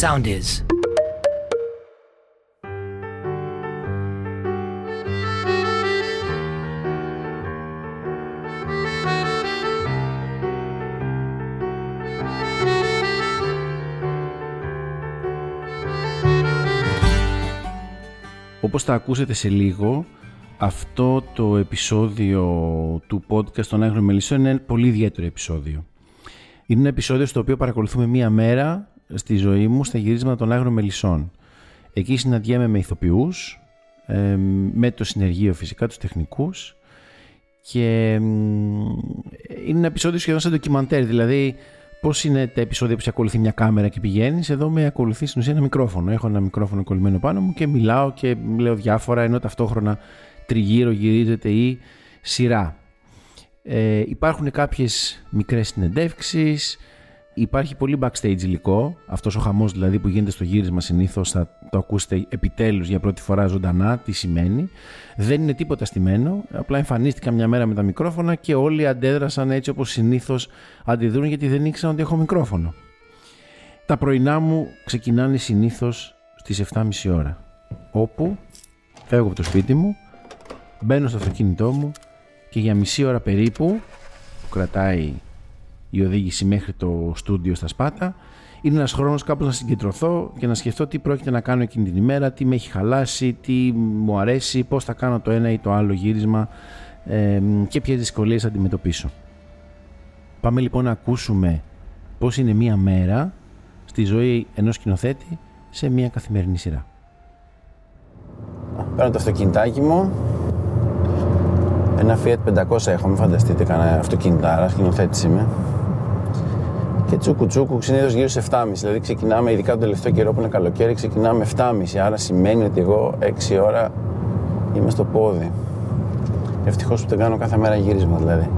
Sound is. Όπως θα ακούσετε σε λίγο, αυτό το επεισόδιο του podcast των Άγριων Μελισσών είναι ένα πολύ ιδιαίτερο επεισόδιο. Είναι ένα επεισόδιο στο οποίο παρακολουθούμε μία μέρα στη ζωή μου στα γυρίσματα των Άγριων Μελισσών. Εκεί συναντιέμαι με ηθοποιούς, με το συνεργείο φυσικά, τους τεχνικούς και είναι ένα επεισόδιο σχεδόν σαν ντοκιμαντέρ, δηλαδή Πώς είναι τα επεισόδια που σε ακολουθεί μια κάμερα και πηγαίνεις, εδώ με ακολουθεί στην ουσία ένα μικρόφωνο. Έχω ένα μικρόφωνο κολλημένο πάνω μου και μιλάω και λέω διάφορα ενώ ταυτόχρονα τριγύρω γυρίζεται η σειρά. Ε, υπάρχουν κάποιες μικρές συνεντεύξεις, υπάρχει πολύ backstage υλικό, αυτός ο χαμός δηλαδή που γίνεται στο γύρισμα συνήθως θα το ακούσετε επιτέλους για πρώτη φορά ζωντανά, τι σημαίνει. Δεν είναι τίποτα στημένο, απλά εμφανίστηκα μια μέρα με τα μικρόφωνα και όλοι αντέδρασαν έτσι όπως συνήθως αντιδρούν γιατί δεν ήξεραν ότι έχω μικρόφωνο. Τα πρωινά μου ξεκινάνε συνήθως στις 7.30 ώρα, όπου φεύγω από το σπίτι μου, μπαίνω στο αυτοκίνητό μου και για μισή ώρα περίπου που κρατάει η οδήγηση μέχρι το στούντιο στα Σπάτα είναι ένας χρόνος κάπως να συγκεντρωθώ και να σκεφτώ τι πρόκειται να κάνω εκείνη την ημέρα, τι με έχει χαλάσει, τι μου αρέσει, πώς θα κάνω το ένα ή το άλλο γύρισμα ε, και ποιες δυσκολίες θα αντιμετωπίσω. Πάμε λοιπόν να ακούσουμε πώς είναι μία μέρα στη ζωή ενός σκηνοθέτη σε μία καθημερινή σειρά. Παίρνω το αυτοκινητάκι μου ένα Fiat 500 έχω, μην φανταστείτε κανένα αυτοκινητάρα, σκηνοθέτηση είμαι. Και τσούκου τσούκου συνήθω γύρω σε 7.30. Δηλαδή ξεκινάμε, ειδικά τον τελευταίο καιρό που είναι καλοκαίρι, ξεκινάμε 7.30. Άρα σημαίνει ότι εγώ 6 ώρα είμαι στο πόδι. Ευτυχώς που δεν κάνω κάθε μέρα γύρισμα δηλαδή.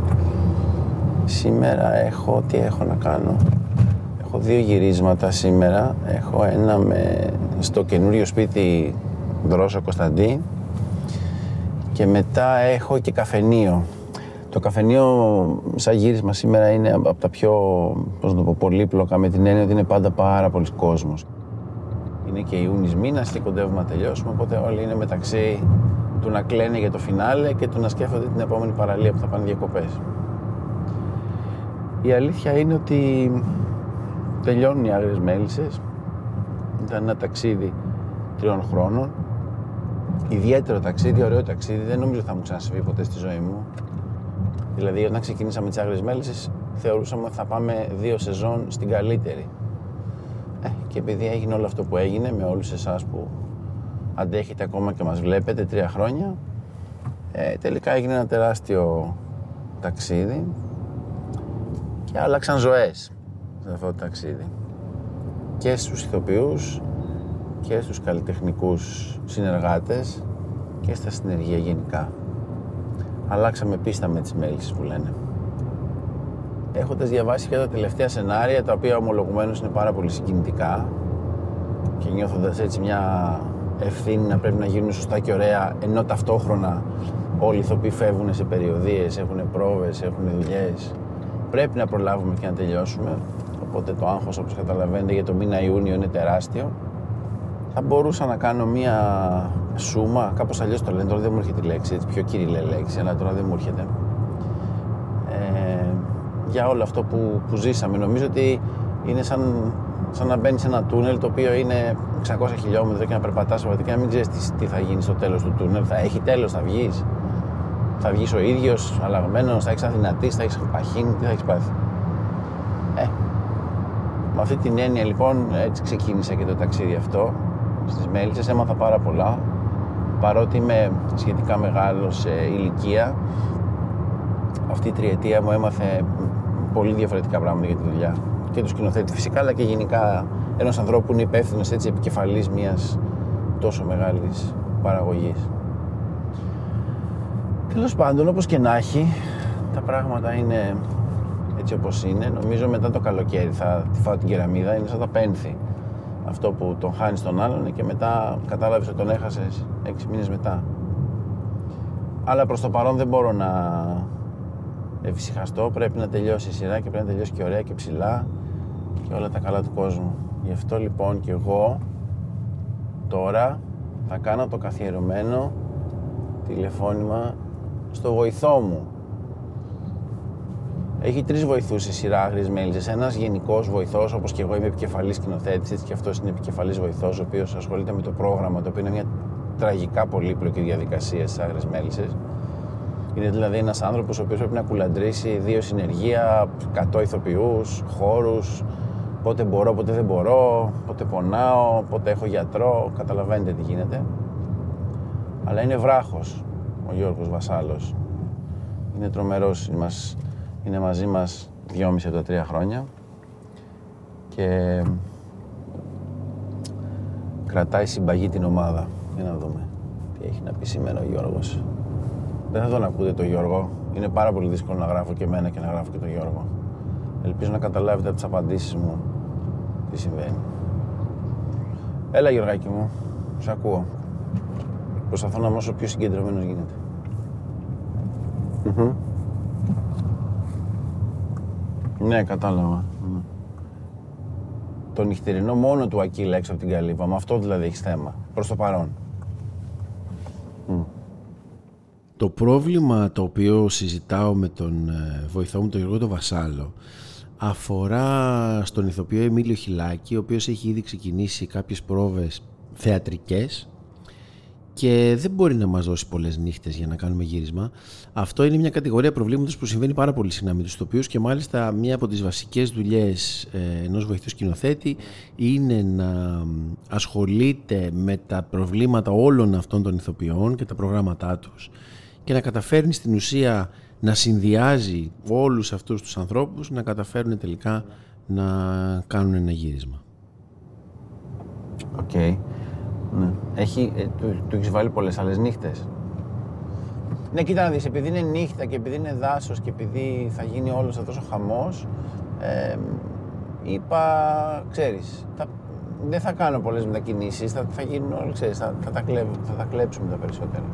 Σήμερα έχω, τι έχω να κάνω; Έχω δύο γυρίσματα σήμερα. Έχω ένα με, στο καινούριο σπίτι Δρόσο Κωνσταντή και μετά έχω και καφενείο. Το καφενείο σαν γύρισμα σήμερα είναι από τα πιο πώς να το πω, πολύπλοκα με την έννοια ότι είναι πάντα πάρα πολλοί κόσμος. Είναι και Ιούνις μήνας και κοντεύουμε να τελειώσουμε, οπότε όλοι είναι μεταξύ του να κλαίνε για το φινάλε και του να σκέφτονται την επόμενη παραλία που θα πάνε διακοπές. Η αλήθεια είναι ότι τελειώνουν οι Άγριες Μέλισσες. Ήταν ένα ταξίδι τριών χρόνων ιδιαίτερο ταξίδι, ωραίο ταξίδι. Δεν νομίζω ότι θα μου ξανασυμβεί ποτέ στη ζωή μου. Δηλαδή, όταν ξεκινήσαμε τις Άγριες Μέλισσες, θεωρούσαμε ότι θα πάμε δύο σεζόν στην καλύτερη. Ε, και επειδή έγινε όλο αυτό που έγινε με όλους εσάς που αντέχετε ακόμα και μας βλέπετε τρία χρόνια ε, τελικά έγινε ένα τεράστιο ταξίδι και άλλαξαν ζωές σε αυτό το ταξίδι και στους ηθοποιούς και στους καλλιτεχνικούς συνεργάτες και στα συνεργεία γενικά. Αλλάξαμε πίστα με τις μέλησες που λένε. Έχοντας διαβάσει και τα τελευταία σενάρια, τα οποία ομολογουμένως είναι πάρα πολύ συγκινητικά και νιώθοντας έτσι μια ευθύνη να πρέπει να γίνουν σωστά και ωραία, ενώ ταυτόχρονα όλοι οι ηθοποιοί φεύγουν σε περιοδίες, έχουν πρόβες, έχουν δουλειές. Πρέπει να προλάβουμε και να τελειώσουμε. Οπότε το άγχος, όπως καταλαβαίνετε, για το μήνα Ιούνιο είναι τεράστιο θα μπορούσα να κάνω μία σούμα, κάπως αλλιώς το λένε, τώρα δεν μου έρχεται η λέξη, έτσι πιο κύριλε λέξη, αλλά τώρα δεν μου έρχεται. Ε, για όλο αυτό που, που ζήσαμε. Νομίζω ότι είναι σαν, σαν να μπαίνεις σε ένα τούνελ το οποίο είναι 600 χιλιόμετρα και να περπατάς πραγματικά να μην ξέρεις τι, τι θα γίνει στο τέλος του τούνελ. Θα έχει τέλος, θα βγεις. Θα βγεις ο ίδιος, αλλαγμένος, θα έχεις αδυνατήσει, θα έχεις παχύνει, τι θα έχεις πάθει. Ε, με αυτή την έννοια λοιπόν έτσι ξεκίνησε και το ταξίδι αυτό στις Μέλισσες έμαθα πάρα πολλά παρότι είμαι σχετικά μεγάλος σε ηλικία αυτή η τριετία μου έμαθε πολύ διαφορετικά πράγματα για τη δουλειά. Και του σκηνοθέτη φυσικά αλλά και γενικά ενό ανθρώπου που είναι υπεύθυνος έτσι επικεφαλής μιας τόσο μεγάλης παραγωγής. Τέλος πάντων όπως και να έχει τα πράγματα είναι έτσι όπως είναι. Νομίζω μετά το καλοκαίρι θα τη φάω την κεραμίδα είναι σαν τα πένθη αυτό που τον χάνεις τον άλλον και μετά κατάλαβες ότι τον έχασες έξι μήνες μετά. Αλλά προς το παρόν δεν μπορώ να εφησυχαστώ, πρέπει να τελειώσει η σειρά και πρέπει να τελειώσει και ωραία και ψηλά και όλα τα καλά του κόσμου. Γι' αυτό λοιπόν και εγώ τώρα θα κάνω το καθιερωμένο τηλεφώνημα στο βοηθό μου. Έχει τρεις βοηθούς η σειρά Άγριες Μέλισσες. Ένας γενικός βοηθός, όπως και εγώ είμαι επικεφαλής σκηνοθέτη, έτσι και αυτός είναι επικεφαλής βοηθός, ο οποίος ασχολείται με το πρόγραμμα, το οποίο είναι μια τραγικά πολύπλοκη διαδικασία στις Άγριες Μέλισσες. Είναι δηλαδή ένας άνθρωπος ο οποίος πρέπει να κουλαντρήσει δύο συνεργεία, 100 ηθοποιούς, χώρους, πότε μπορώ, πότε δεν μπορώ, πότε πονάω, πότε έχω γιατρό. Καταλαβαίνετε τι γίνεται. Αλλά είναι βράχος ο Γιώργος Βασάλος. Είναι τρομερός, είναι μαζί μας δυόμιση από τα τρία χρόνια και κρατάει συμπαγή την ομάδα. Για να δούμε τι έχει να πει σήμερα ο Γιώργος. Δεν θα τον ακούτε τον Γιώργο. Είναι πάρα πολύ δύσκολο να γράφω και εμένα και να γράφω και τον Γιώργο. Ελπίζω να καταλάβετε από τις απαντήσεις μου τι συμβαίνει. Έλα Γιώργακι μου, σε ακούω. Προσπαθώ να είμαι όσο πιο συγκεντρωμένος γίνεται. Ναι, κατάλαβα. Ναι. Το νυχτερινό μόνο του Ακύλα έξω από την καλύπα. Με αυτό δηλαδή έχεις θέμα. Προς το παρόν. Το πρόβλημα το οποίο συζητάω με τον ε, βοηθό μου, τον Γιώργο τον Βασάλο, αφορά στον ηθοποιό Εμίλιο Χιλάκη, ο οποίος έχει ήδη ξεκινήσει κάποιες πρόβες θεατρικές και δεν μπορεί να μας δώσει πολλές νύχτες για να κάνουμε γύρισμα. Αυτό είναι μια κατηγορία προβλήματος που συμβαίνει πάρα πολύ συχνά με τους ηθοποιούς και μάλιστα μία από τις βασικές δουλειές ε, ενός βοηθού σκηνοθέτη είναι να ασχολείται με τα προβλήματα όλων αυτών των ηθοποιών και τα προγράμματά τους και να καταφέρνει στην ουσία να συνδυάζει όλους αυτούς τους ανθρώπους να καταφέρουν τελικά να κάνουν ένα γύρισμα. OK. Okay. Ναι. Έχει, ε, του, του έχεις βάλει πολλές άλλες νύχτες; Ναι, κοίτα να δεις, επειδή είναι νύχτα και επειδή είναι δάσος και επειδή θα γίνει όλος αυτός ο χαμός, ε, είπα, ξέρεις, θα, δεν θα κάνω πολλές μετακινήσεις, θα, θα γίνουν όλοι, ξέρεις, θα, θα, τα, θα τα κλέψουμε τα περισσότερα.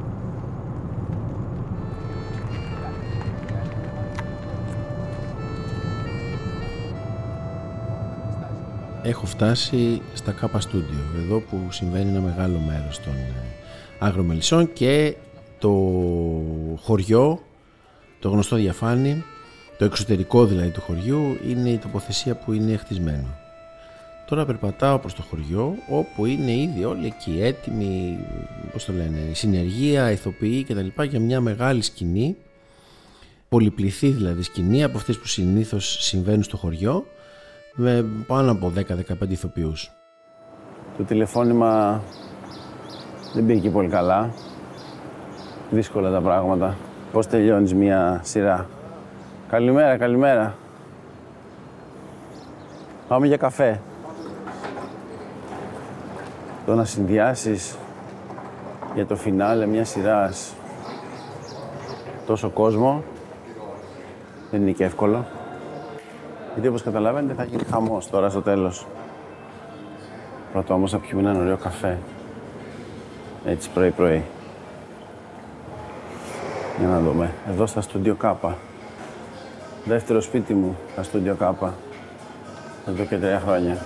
Έχω φτάσει στα Κάπα Studio, εδώ που συμβαίνει ένα μεγάλο μέρος των ε, αγρομελισσών και το χωριό, το γνωστό διαφάνει, το εξωτερικό δηλαδή του χωριού είναι η τοποθεσία που είναι χτισμένο. Τώρα περπατάω προς το χωριό όπου είναι ήδη όλοι εκεί έτοιμοι, πώς το λένε, συνεργεία, ηθοποιοί κτλ. για μια μεγάλη σκηνή, πολυπληθή δηλαδή σκηνή από αυτές που συνήθως συμβαίνουν στο χωριό με πάνω από 10-15 ηθοποιούς. Το τηλεφώνημα δεν πήγε πολύ καλά. Δύσκολα τα πράγματα. Πώς τελειώνεις μια σειρά; Καλημέρα, καλημέρα. Πάμε για καφέ. Το να συνδυάσεις για το φινάλε μια σειράς τόσο κόσμο δεν είναι και εύκολο. Γιατί όπως καταλαβαίνετε θα γίνει χαμός τώρα στο τέλος. Πρώτα όμως θα πιούμε έναν ωραίο καφέ. Έτσι πρωί πρωί. Για να δούμε. Εδώ στα στούντιο Κάπα. Δεύτερο σπίτι μου, στα στούντιο Κάπα. Εδώ και τρία χρόνια.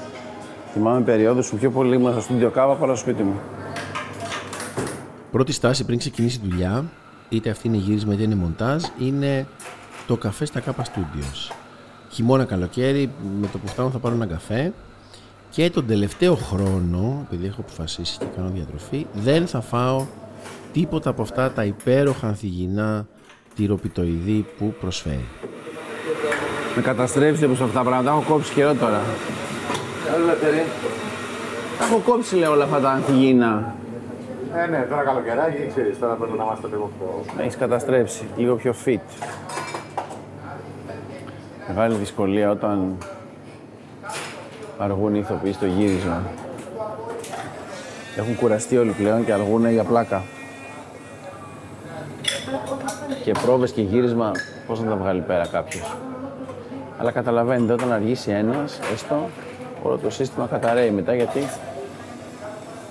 Θυμάμαι περιόδους που πιο πολύ ήμουν στα στούντιο Κάπα παρά στο σπίτι μου. Πρώτη στάση πριν ξεκινήσει η δουλειά, είτε αυτή είναι γύρισμα είτε είναι μοντάζ, είναι το καφέ στα Κάπα Studios χειμώνα καλοκαίρι, με το που φτάνω θα πάρω ένα καφέ και τον τελευταίο χρόνο, επειδή έχω αποφασίσει και κάνω διατροφή, δεν θα φάω τίποτα από αυτά τα υπέροχα ανθυγινά τυροπιτοειδή που προσφέρει. Με καταστρέψετε από αυτά τα πράγματα. Έχω κόψει καιρό τώρα. Ελεύθερη. Έχω κόψει λέω όλα αυτά τα ανθυγιεινά. Ε, ναι, τώρα καλοκαιράκι, ξέρεις, τώρα πρέπει να είμαστε λίγο πιο... Έχεις καταστρέψει, λίγο πιο fit. Μεγάλη δυσκολία όταν αργούν οι ηθοποιοί στο γύρισμα. Έχουν κουραστεί όλοι πλέον και αργούν για πλάκα. Και πρόβες και γύρισμα, πώς να τα βγάλει πέρα κάποιος. Αλλά καταλαβαίνετε, όταν αργήσει ένας, έστω, όλο το σύστημα καταραίει μετά γιατί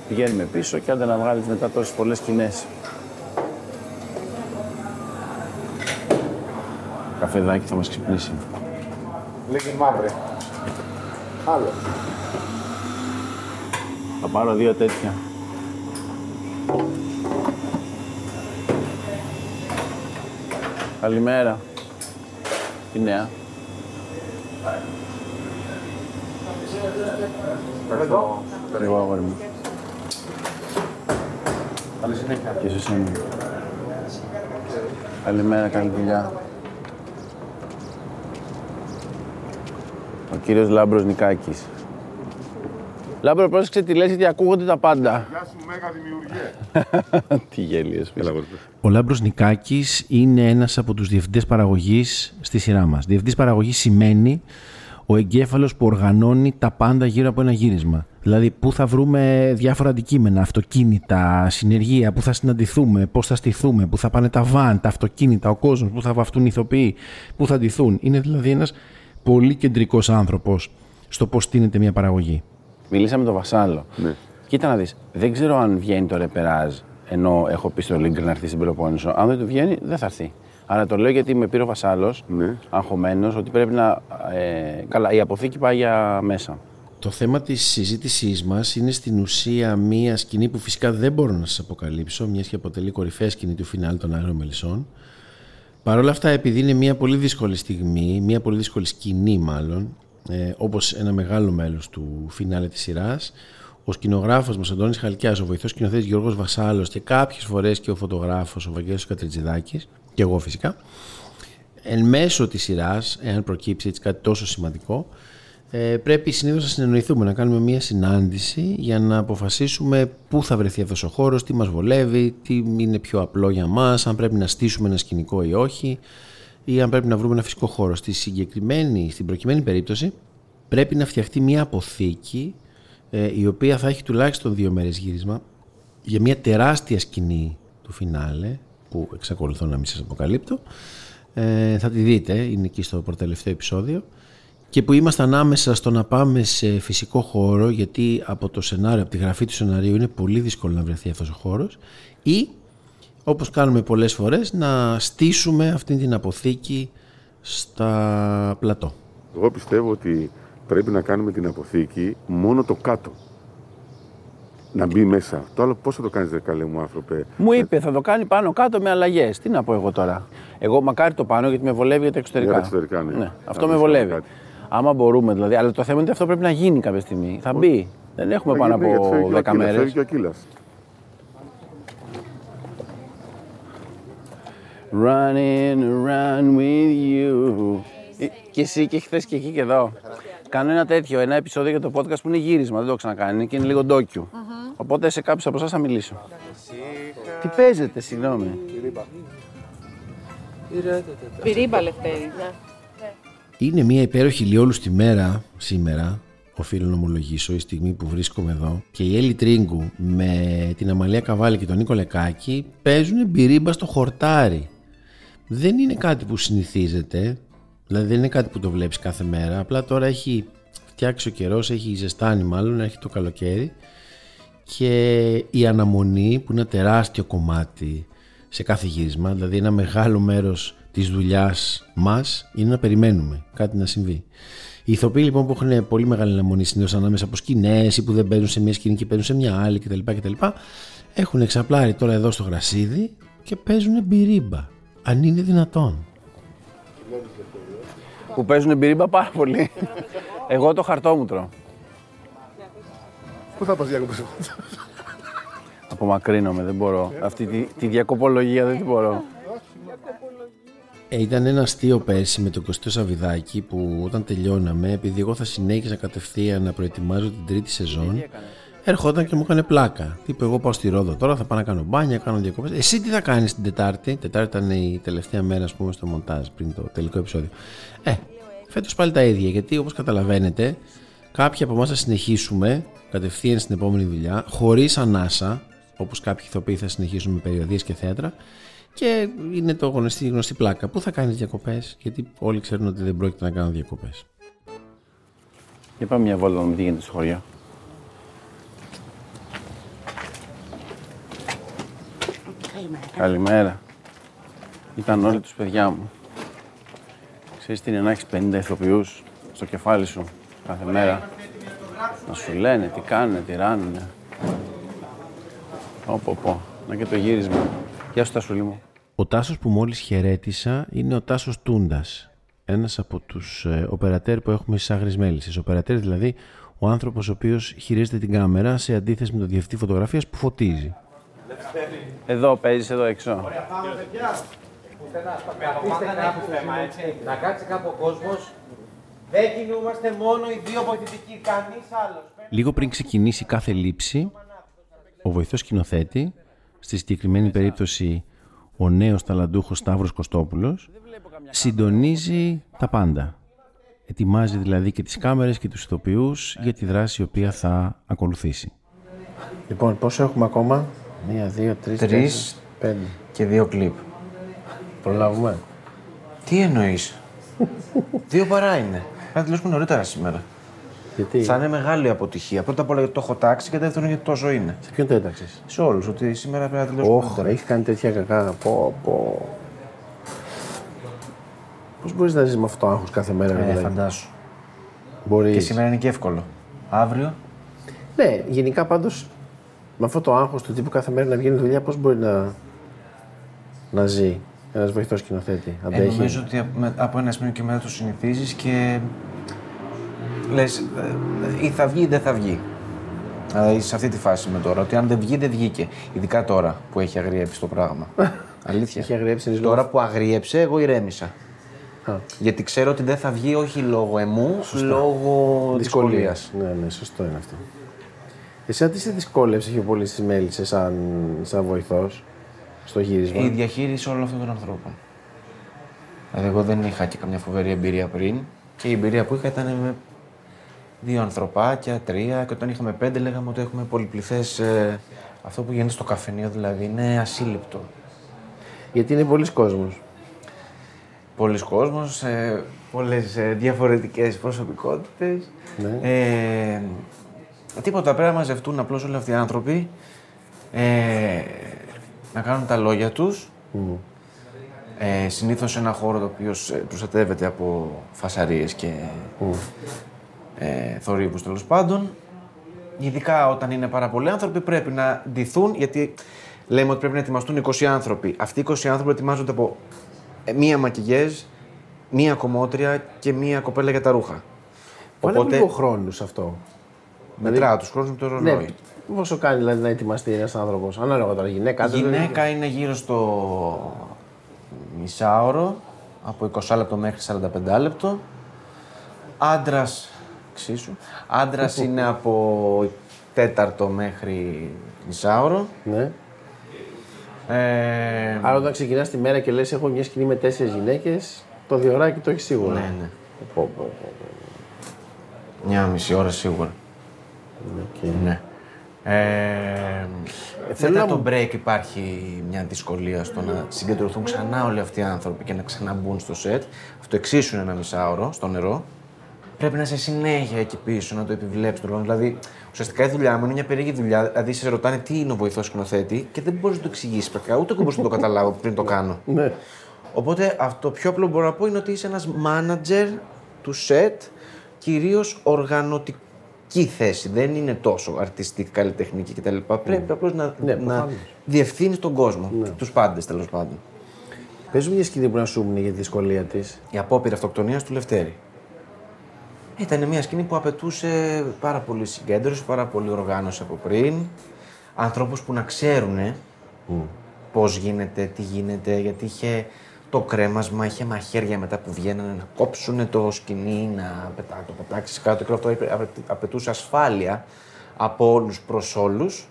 πηγαίνουμε πίσω και άντε να βγάλεις μετά τόσες πολλές σκηνές. Καφεδάκι θα μας ξυπνήσει. Λίγη μαύρη. Άλλο. Θα πάρω δύο τέτοια. Καλημέρα. Τι νέα; Εδώ. Εγώ αγόρι μου. Καλή συνέχεια. Και εσύ είναι. Καλημέρα, καλή δουλειά. Ο κύριος Λάμπρος Νικάκης. Λάμπρο, πρόσεξε τι λες γιατί ακούγονται τα πάντα. Γεια σου, μέγα δημιουργία. τι γέλιος πεις. Ο Λάμπρος Νικάκης είναι ένας από τους διευθυντές παραγωγής στη σειρά μας. Διευθυντής παραγωγής σημαίνει ο εγκέφαλος που οργανώνει τα πάντα γύρω από ένα γύρισμα. Δηλαδή, πού θα βρούμε διάφορα αντικείμενα, αυτοκίνητα, συνεργεία, πού θα συναντηθούμε, πώς θα στηθούμε, πού θα πάνε τα βαν, τα αυτοκίνητα, ο κόσμος, πού θα βαφτούν οι ηθοποιοί, πού θα ντυθούν. Είναι δηλαδή ένας πολύ κεντρικός άνθρωπος στο πώς στείνεται μια παραγωγή. Μιλήσαμε με τον Βασάλο. Ναι. Κοίτα να δεις, δεν ξέρω αν βγαίνει το ρεπεράζ ενώ έχω πει στο Λίγκρ να έρθει στην Πελοπόννησο. Αν δεν του βγαίνει, δεν θα έρθει. Αλλά το λέω γιατί με πήρε ο Βασάλος, Ναι. αγχωμένος, ότι πρέπει να. Ε, καλά, η αποθήκη πάει για μέσα. Το θέμα της συζήτησής μας είναι στην ουσία μία σκηνή που φυσικά δεν μπορώ να σας αποκαλύψω, μιας και αποτελεί κορυφαία σκηνή του φινάλ των Άγριων Μελισσών. Παρ' όλα αυτά, επειδή είναι μια πολύ δύσκολη στιγμή, μια πολύ δύσκολη σκηνή μάλλον, ε, όπως ένα μεγάλο μέλος του φινάλε της σειράς, ο σκηνογράφος μας Αντώνης Χαλκιάς, ο βοηθός σκηνοθέτης Γιώργος Βασάλος και κάποιες φορές και ο φωτογράφος ο Βαγγέλης Κατριτζιδάκης, και εγώ φυσικά, εν μέσω της σειράς, εάν προκύψει έτσι κάτι τόσο σημαντικό, ε, πρέπει συνήθως να συνεννοηθούμε, να κάνουμε μια συνάντηση για να αποφασίσουμε πού θα βρεθεί αυτός ο χώρος, τι μας βολεύει, τι είναι πιο απλό για μας, αν πρέπει να στήσουμε ένα σκηνικό ή όχι ή αν πρέπει να βρούμε ένα φυσικό χώρο. Στη συγκεκριμένη, στην προκειμένη περίπτωση πρέπει να φτιαχτεί μια αποθήκη ε, η οποία θα έχει τουλάχιστον δύο μέρες γύρισμα για μια τεράστια σκηνή του φινάλε που εξακολουθώ να μην σας αποκαλύπτω ε, θα τη δείτε, είναι εκεί στο προτελευταίο επεισόδιο και που είμαστε ανάμεσα στο να πάμε σε φυσικό χώρο γιατί από το σενάριο, από τη γραφή του σενάριου είναι πολύ δύσκολο να βρεθεί αυτός ο χώρος ή όπως κάνουμε πολλές φορές να στήσουμε αυτή την αποθήκη στα πλατό. Εγώ πιστεύω ότι πρέπει να κάνουμε την αποθήκη μόνο το κάτω. Να μπει μέσα. Το άλλο πώς θα το κάνεις ρε καλέ μου άνθρωπε; Μου είπε θα το κάνει πάνω κάτω με αλλαγές. Τι να πω εγώ τώρα; Εγώ μακάρι το πάνω γιατί με βολεύει για τα εξωτερικά. Για τα εξωτερικά, ναι. αυτό Να με πεις βολεύει. κάτι. Άμα μπορούμε δηλαδή. Αλλά το θέμα είναι ότι αυτό πρέπει να γίνει κάποια στιγμή. Θα μπει. Δεν έχουμε πάνω Θα γίνει, γιατί φεύγει από και ο 10 Ακύλας, μέρες. Φεύγει και ο Ακύλας. Running around with you. Ε, Και εσύ και χθες και εκεί και εδώ. Κάνω ένα τέτοιο, ένα επεισόδιο για το podcast που είναι γύρισμα, δεν το έχω ξανακάνει και είναι λίγο ντόκιου. Οπότε σε κάποιου από εσάς θα μιλήσω. Τι παίζετε, συγγνώμη. Πυρίμπα, Λευτέρη. Ναι. Είναι μια υπέροχη λιόλουστη μέρα σήμερα, οφείλω να ομολογήσω, η στιγμή που βρίσκομαι εδώ και η Έλλη Τρίγκου με την Αμαλία Καβάλη και τον Νίκο Λεκάκη παίζουν μπυρίμπα στο χορτάρι. Δεν είναι κάτι που συνηθίζεται, δηλαδή δεν είναι κάτι που το βλέπεις κάθε μέρα, απλά τώρα έχει φτιάξει ο καιρός, έχει ζεστάνει μάλλον, έχει το καλοκαίρι και η αναμονή που είναι ένα τεράστιο κομμάτι σε κάθε γύρισμα, δηλαδή ένα μεγάλο μέρος της δουλειάς μας είναι να περιμένουμε κάτι να συμβεί. Οι ηθοποιοί λοιπόν που έχουν πολύ μεγάλη αναμονή συνήθως ανάμεσα από σκηνές ή που δεν παίζουν σε μια σκηνή και παίζουν σε μια άλλη κτλ. κτλ έχουν εξαπλάρει τώρα εδώ στο γρασίδι και παίζουν μπυρίμπα. Αν είναι δυνατόν. Που παίζουν μπυρίμπα πάρα πολύ. Εγώ το χαρτό μου τρώω. Πού θα πας διακοπές; Απομακρύνομαι, δεν μπορώ. Αυτή τη, τη διακοπολογία δεν την μπορώ. Ε, ήταν ένα αστείο πέρσι με τον Κωστό Σαββιδάκη που όταν τελειώναμε, επειδή εγώ θα συνέχιζα κατευθείαν να προετοιμάζω την τρίτη σεζόν, ερχόταν και μου έκανε πλάκα. Τύπου, εγώ πάω στη Ρόδο τώρα, θα πάω να κάνω μπάνια, κάνω διακοπές. Εσύ τι θα κάνεις την Τετάρτη. Τετάρτη ήταν η τελευταία μέρα, ας πούμε, στο μοντάζ πριν το τελικό επεισόδιο. Ε, φέτος πάλι τα ίδια, γιατί όπως καταλαβαίνετε, κάποιοι από εμάς θα συνεχίσουμε κατευθείαν στην επόμενη δουλειά, χωρίς ανάσα, όπως κάποιοι ηθοποιοί θα συνεχίσουν με περιοδίες και θέατρα. Και είναι το γνωστή, γνωστή πλάκα. Πού θα κάνεις διακοπές, Γιατί όλοι ξέρουν ότι δεν πρόκειται να κάνω διακοπές. Για πάμε μια βόλτα να δούμε τι γίνεται στο χωριό. Καλημέρα. Ήταν όλοι τους παιδιά μου. Ξέρεις τι είναι να έχεις 50 ηθοποιούς στο κεφάλι σου κάθε μέρα; Να σου λένε τι κάνουνε, τι ράνουνε. Όπο, πω. Να και το γύρισμα. Γεια σου Τασούλη μου. Ο Τάσος που μόλις χαιρέτησα είναι ο Τάσος Τούντας. Ένας από τους ε, οπερατέρ που έχουμε στις Άγρες Μέλισσες. Οπερατέρ δηλαδή ο άνθρωπος ο οποίος χειρίζεται την κάμερα σε αντίθεση με τον διευθυντή φωτογραφίας που φωτίζει. Εδώ παίζεις, εδώ έξω. Να κάτσει κάπου ο κόσμος. Δεν κινούμαστε μόνο οι δύο βοηθητικοί, κανείς άλλος. Λίγο πριν ξεκινήσει κάθε λήψη, ο βοηθός σκηνοθέτη, στη συγκεκριμένη περίπτωση ο νέος ταλαντούχος Σταύρος Κωστόπουλος, συντονίζει τα πάντα. Ετοιμάζει δηλαδή και τις κάμερες και τους ηθοποιούς για τη δράση η οποία θα ακολουθήσει. Λοιπόν, πόσο έχουμε ακόμα; Μία, δύο, τρεις, Τρεις. τέσσερις, πέντε. Και δύο κλιπ. Προλάβουμε. Τι εννοείς; δύο παρά είναι. Πρέπει να τελειώσουμε νωρίτερα σήμερα. Γιατί, Θα είναι μεγάλη αποτυχία. Πρώτα απ' όλα γιατί το έχω τάξει και δεύτερον γιατί τόσο είναι. σε ποιον το έταξες; Σε όλους. Ότι σήμερα πρέπει να τελειώσουμε Όχι, νωρίτερα. έχει κάνει τέτοια κακά. Πω, πω. Πώς μπορείς να ζεις με αυτό το άγχος κάθε μέρα, ρε Ε, παιδάκι. φαντάσου. Μπορείς. Και σήμερα είναι και εύκολο. Αύριο; Ναι, γενικά πάντως με αυτό το άγχος του τύπου κάθε μέρα να βγαίνει δουλειά, πώς μπορεί να, να ζει ένας βοηθός σκηνοθέτη. Ε, Αντέχει. νομίζω ότι από- με- από ένα σημείο και μετά το συνηθίζεις και λες, ή θα βγει ή δεν θα βγει. Δηλαδή σε αυτή τη φάση είμαι τώρα. Ότι αν δεν βγει, δεν βγήκε. Ειδικά τώρα που έχει αγριέψει το πράγμα. Αλήθεια. Έχει αγριέψει, είναι Τώρα που αγριέψε, εγώ ηρέμησα. Α. Γιατί ξέρω ότι δεν θα βγει όχι λόγω εμού, λόγω δυσκολίας. Ναι, ναι, σωστό είναι αυτό. Εσύ τι σε δυσκόλευσε πιο πολύ στις μέλισσες σαν, σαν βοηθός στο γύρισμα; Η διαχείριση όλων αυτών των ανθρώπων. Δηλαδή, εγώ δεν είχα και καμιά φοβερή εμπειρία πριν και η εμπειρία που είχα ήταν με δύο ανθρωπάκια, τρία και όταν είχαμε πέντε λέγαμε ότι έχουμε πολυπληθές... Ε, αυτό που γίνεται στο καφενείο δηλαδή είναι ασύλληπτο. Γιατί είναι πολλοί κόσμος. Πολλοί κόσμος, ε, πολλές ε, διαφορετικές προσωπικότητες. Ναι. Ε, τίποτα, πρέπει να μαζευτούν απλώς όλοι αυτοί οι άνθρωποι, ε, να κάνουν τα λόγια τους. Ε, συνήθως σε ένα χώρο το οποίος ε, προστατεύεται από φασαρίες και ε, θορύβους τέλος πάντων. Ειδικά όταν είναι πάρα πολλοί άνθρωποι πρέπει να ντυθούν γιατί λέμε ότι πρέπει να ετοιμαστούν 20 άνθρωποι. Αυτοί οι 20 άνθρωποι ετοιμάζονται από ε, μία μακιγιέζ, μία κομμότρια και μία κοπέλα για τα ρούχα. Πάνε Οπότε λίγο χρόνος σε αυτό. μετρά τους χρόνους με το ρολόι. Ναι. Πόσο κάνει δηλαδή να ετοιμαστεί ένας άνθρωπος, ανάλογα τώρα γυναίκα. Η άντρα, δεν γυναίκα είναι γύρω στο μισάωρο, από 20 λεπτό μέχρι 45 λεπτό. Άντρας, εξίσου. Άντρας είναι από τέταρτο μέχρι μισάωρο. Ναι. Ε, Άρα όταν ξεκινάς τη μέρα και λες: Έχω μια σκηνή με τέσσερις γυναίκες, το διωράκι το έχεις σίγουρα. ναι, ναι. Πω, πω, πω, πω. Μια μισή ώρα σίγουρα. Ναι. Ε, θέλω μετά να το μου- break υπάρχει μια δυσκολία στο να συγκεντρωθούν ξανά όλοι αυτοί οι άνθρωποι και να ξαναμπούν στο σετ. Αυτό εξίσου είναι ένα μισάωρο στο νερό. Πρέπει να είσαι συνέχεια εκεί πίσω, να το επιβλέψεις τον χρόνο. Δηλαδή, ουσιαστικά η δουλειά μου είναι μια περίεργη δουλειά. Δηλαδή, σε ρωτάνε τι είναι ο βοηθός σκηνοθέτη και δεν μπορείς να το εξηγήσεις πρακτικά. Ούτε εγώ μπορώ να το καταλάβω πριν το κάνω. Ναι. Οπότε αυτό το πιο απλό που μπορώ να πω είναι ότι είσαι ένας manager του σετ, κυρίως οργανωτική θέση. Δεν είναι τόσο αρτιστική, καλλιτεχνική κτλ. Πρέπει απλώς να, Ναι, να προφανώς. διευθύνεις τον κόσμο, τους πάντες τέλος πάντων. Πες μου μια σκηνή που να σου έμεινε για τη δυσκολία της. Η απόπειρα αυτοκτονίας του Λευτέρη. Ήταν μια σκηνή που απαιτούσε πάρα πολύ συγκέντρωση, πάρα πολύ οργάνωση από πριν. Ανθρώπους που να ξέρουν πώς γίνεται, τι γίνεται, γιατί είχε το κρέμασμα, είχε μαχαίρια μετά που βγαίνανε να κόψουν το σκηνή, να πετά, το πετάξει κάτω και όλο αυτό απαι- απαιτούσε ασφάλεια από όλους προς όλους.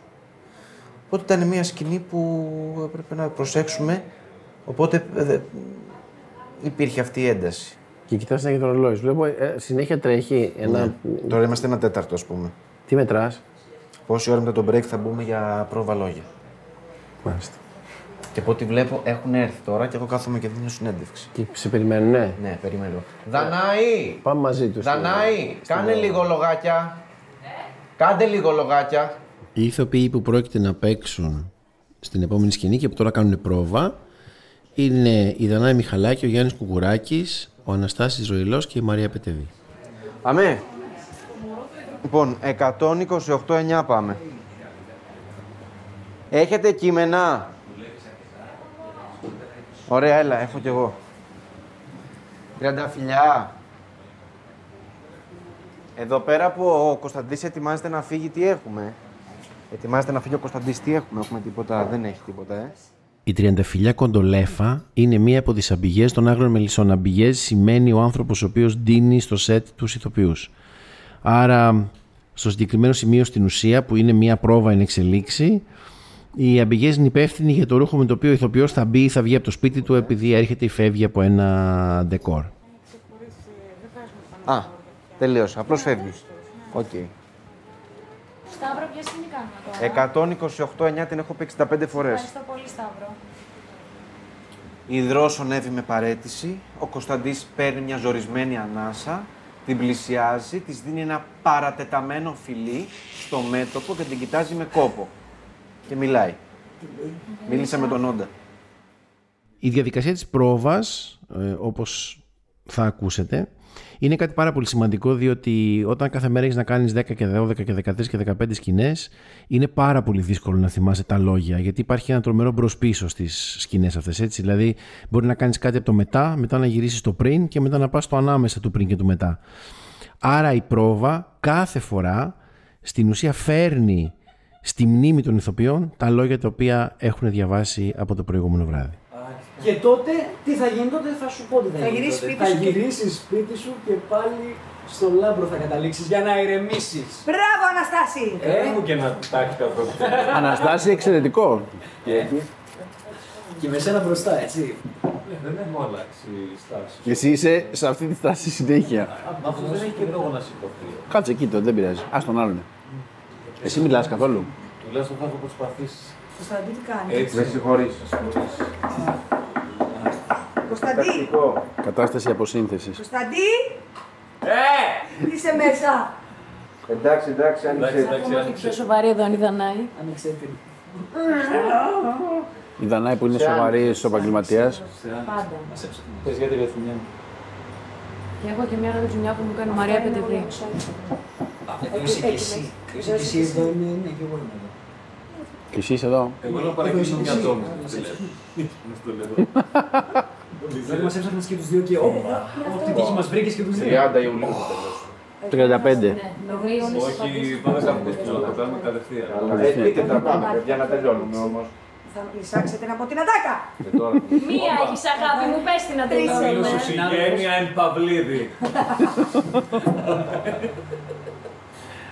Οπότε ήταν μια σκηνή που έπρεπε να προσέξουμε, οπότε ε, δε- υπήρχε αυτή η ένταση. Και κοιτάς συνέχεια το ρολόι. σου. Βλέπω ε, συνέχεια τρέχει ένα. Τώρα είμαστε ένα τέταρτο, ας πούμε. Τι μετράς; Πόση ώρα μετά το break θα μπούμε για πρόβα λόγια. Μάλιστα. Και από ό,τι βλέπω έχουν έρθει τώρα και εγώ κάθομαι και δίνω συνέντευξη. Και σε περιμένουν, ναι. Ναι, περιμένω. Δανάη! Πάμε μαζί τους. Δανάη! Κάνε λίγο λογάκια. Κάντε λίγο λογάκια. Οι ηθοποιοί που πρόκειται να παίξουν στην επόμενη σκηνή και που τώρα κάνουν πρόβα είναι η Δανάη Μιχαλάκη, ο Γιάννης Κουκουράκης, ο Αναστάσης Ζωηλός και η Μαρία Πετεβή. Αμέ. Λοιπόν, 128-9 πάμε. Έχετε κείμενα; Ωραία, έλα, έχω κι εγώ. Τριανταφυλιά. Εδώ πέρα που ο Κωνσταντής ετοιμάζεται να φύγει, τι έχουμε; Ετοιμάζεται να φύγει ο Κωνσταντής, τι έχουμε; Έχουμε τίποτα, δεν έχει τίποτα, ε. Η τριανταφυλιά κοντολέφα είναι μία από τις αμπηγές των άγριων μελισσών. Αμπηγές σημαίνει ο άνθρωπος ο οποίος ντύνει στο σετ τους ηθοποιούς. Άρα, στο συγκεκριμένο σημείο στην ουσία, που είναι μία πρόβα εν εξελίξη, οι αμπηγές είναι υπεύθυνοι για το ρούχο με το οποίο ο ηθοποιός θα μπει ή θα βγει από το σπίτι του επειδή έρχεται ή φεύγει από ένα ντεκόρ. Α, τελείωσα. Απλώς φεύγεις. Οκ. Σταύρο, ποια σκηνή κάνουμε τώρα; 128-9 την έχω πει 65 φορές. Ευχαριστώ πολύ, Σταύρο. Η Δρόσω νεύει με παραίτηση. Ο Κωνσταντής παίρνει μια ζορισμένη ανάσα, την πλησιάζει, της δίνει ένα παρατεταμένο φιλί στο μέτωπο και την κοιτάζει με κόπο. Και μιλάει. Μίλησε με τον Όντα. Η διαδικασία της πρόβας, ε, όπως θα ακούσετε, είναι κάτι πάρα πολύ σημαντικό διότι όταν κάθε μέρα έχεις να κάνεις 10 και 12 και 13 και 15 σκηνές είναι πάρα πολύ δύσκολο να θυμάσαι τα λόγια γιατί υπάρχει ένα τρομερό μπρος πίσω στις σκηνές αυτές έτσι δηλαδή μπορεί να κάνεις κάτι από το μετά, μετά να γυρίσεις το πριν και μετά να πας στο ανάμεσα του πριν και του μετά. Άρα η πρόβα κάθε φορά στην ουσία φέρνει στη μνήμη των ηθοποιών τα λόγια τα οποία έχουν διαβάσει από το προηγούμενο βράδυ. Και τότε τι θα γίνει, τότε θα σου πω τι θα, Θα γίνει. γυρίσεις τότε. σπίτι θα σου και- γυρίσεις σπίτι σου και πάλι στο λάμπρο θα καταλήξεις για να ηρεμήσεις. Μπράβο, Αναστάση! Ε, μου και ένα τάκι καθόλου. Αναστάση εξαιρετικό. και με σένα μπροστά, έτσι. Δεν έχουμε αλλάξει η στάση. Εσύ είσαι σε αυτή τη στάση συνέχεια. Μα αυτό δεν έχει και λόγο να σηκωθεί. Κάτσε εκεί τότε, δεν πειράζει. Α τον άλλον. Εσύ μιλάς καθόλου. Τουλάχιστον θα έχω προσπαθήσει. Κωνσταντή, τι κάνεις; Έτσι. Με συγχωρείς. Κωνσταντή, Κατάσταση αποσύνθεσης. Κωνσταντή! Ε! Είσαι μέσα. Εντάξει, εντάξει, άνοιξε. Εντάξει, Ακόμα και άνοιξε. πιο σοβαρή εδώ είναι η Δανάη. Ανεξέτηρη. Η Δανάη που είναι σοβαρή επαγγελματίας. Πάντα. Πες για τη Βεθουνιά. Και έχω και μια γρατζουνιά που μου κάνει η Μαρία Πετευρή. Εδώ είσαι και εσύ. Είσαι και εσύ εδώ, είναι, ναι, και εγώ είμαι εδώ. Και εσύ είσαι εδώ. Εγώ να παρακολουθήσω μια τόμη. Δηλαδή μας έψαχνες και τους δύο και όπα, ό,τι τύχη μας βρήκες και τους δύο. 30 Ιουλίου θα τελειώσω. 35. Όχι, πάμε κάπου πιο το κάνουμε κατευθείαν. Ε, πείτε τα πάμε, παιδιά, να τελειώνουμε όμως. Θα εισάξετε από την ατάκα. Και τώρα. Μία έχεις αγάπη μου, πες την να τελειώνουμε. Σου συγγένεια εν Παυλίδη.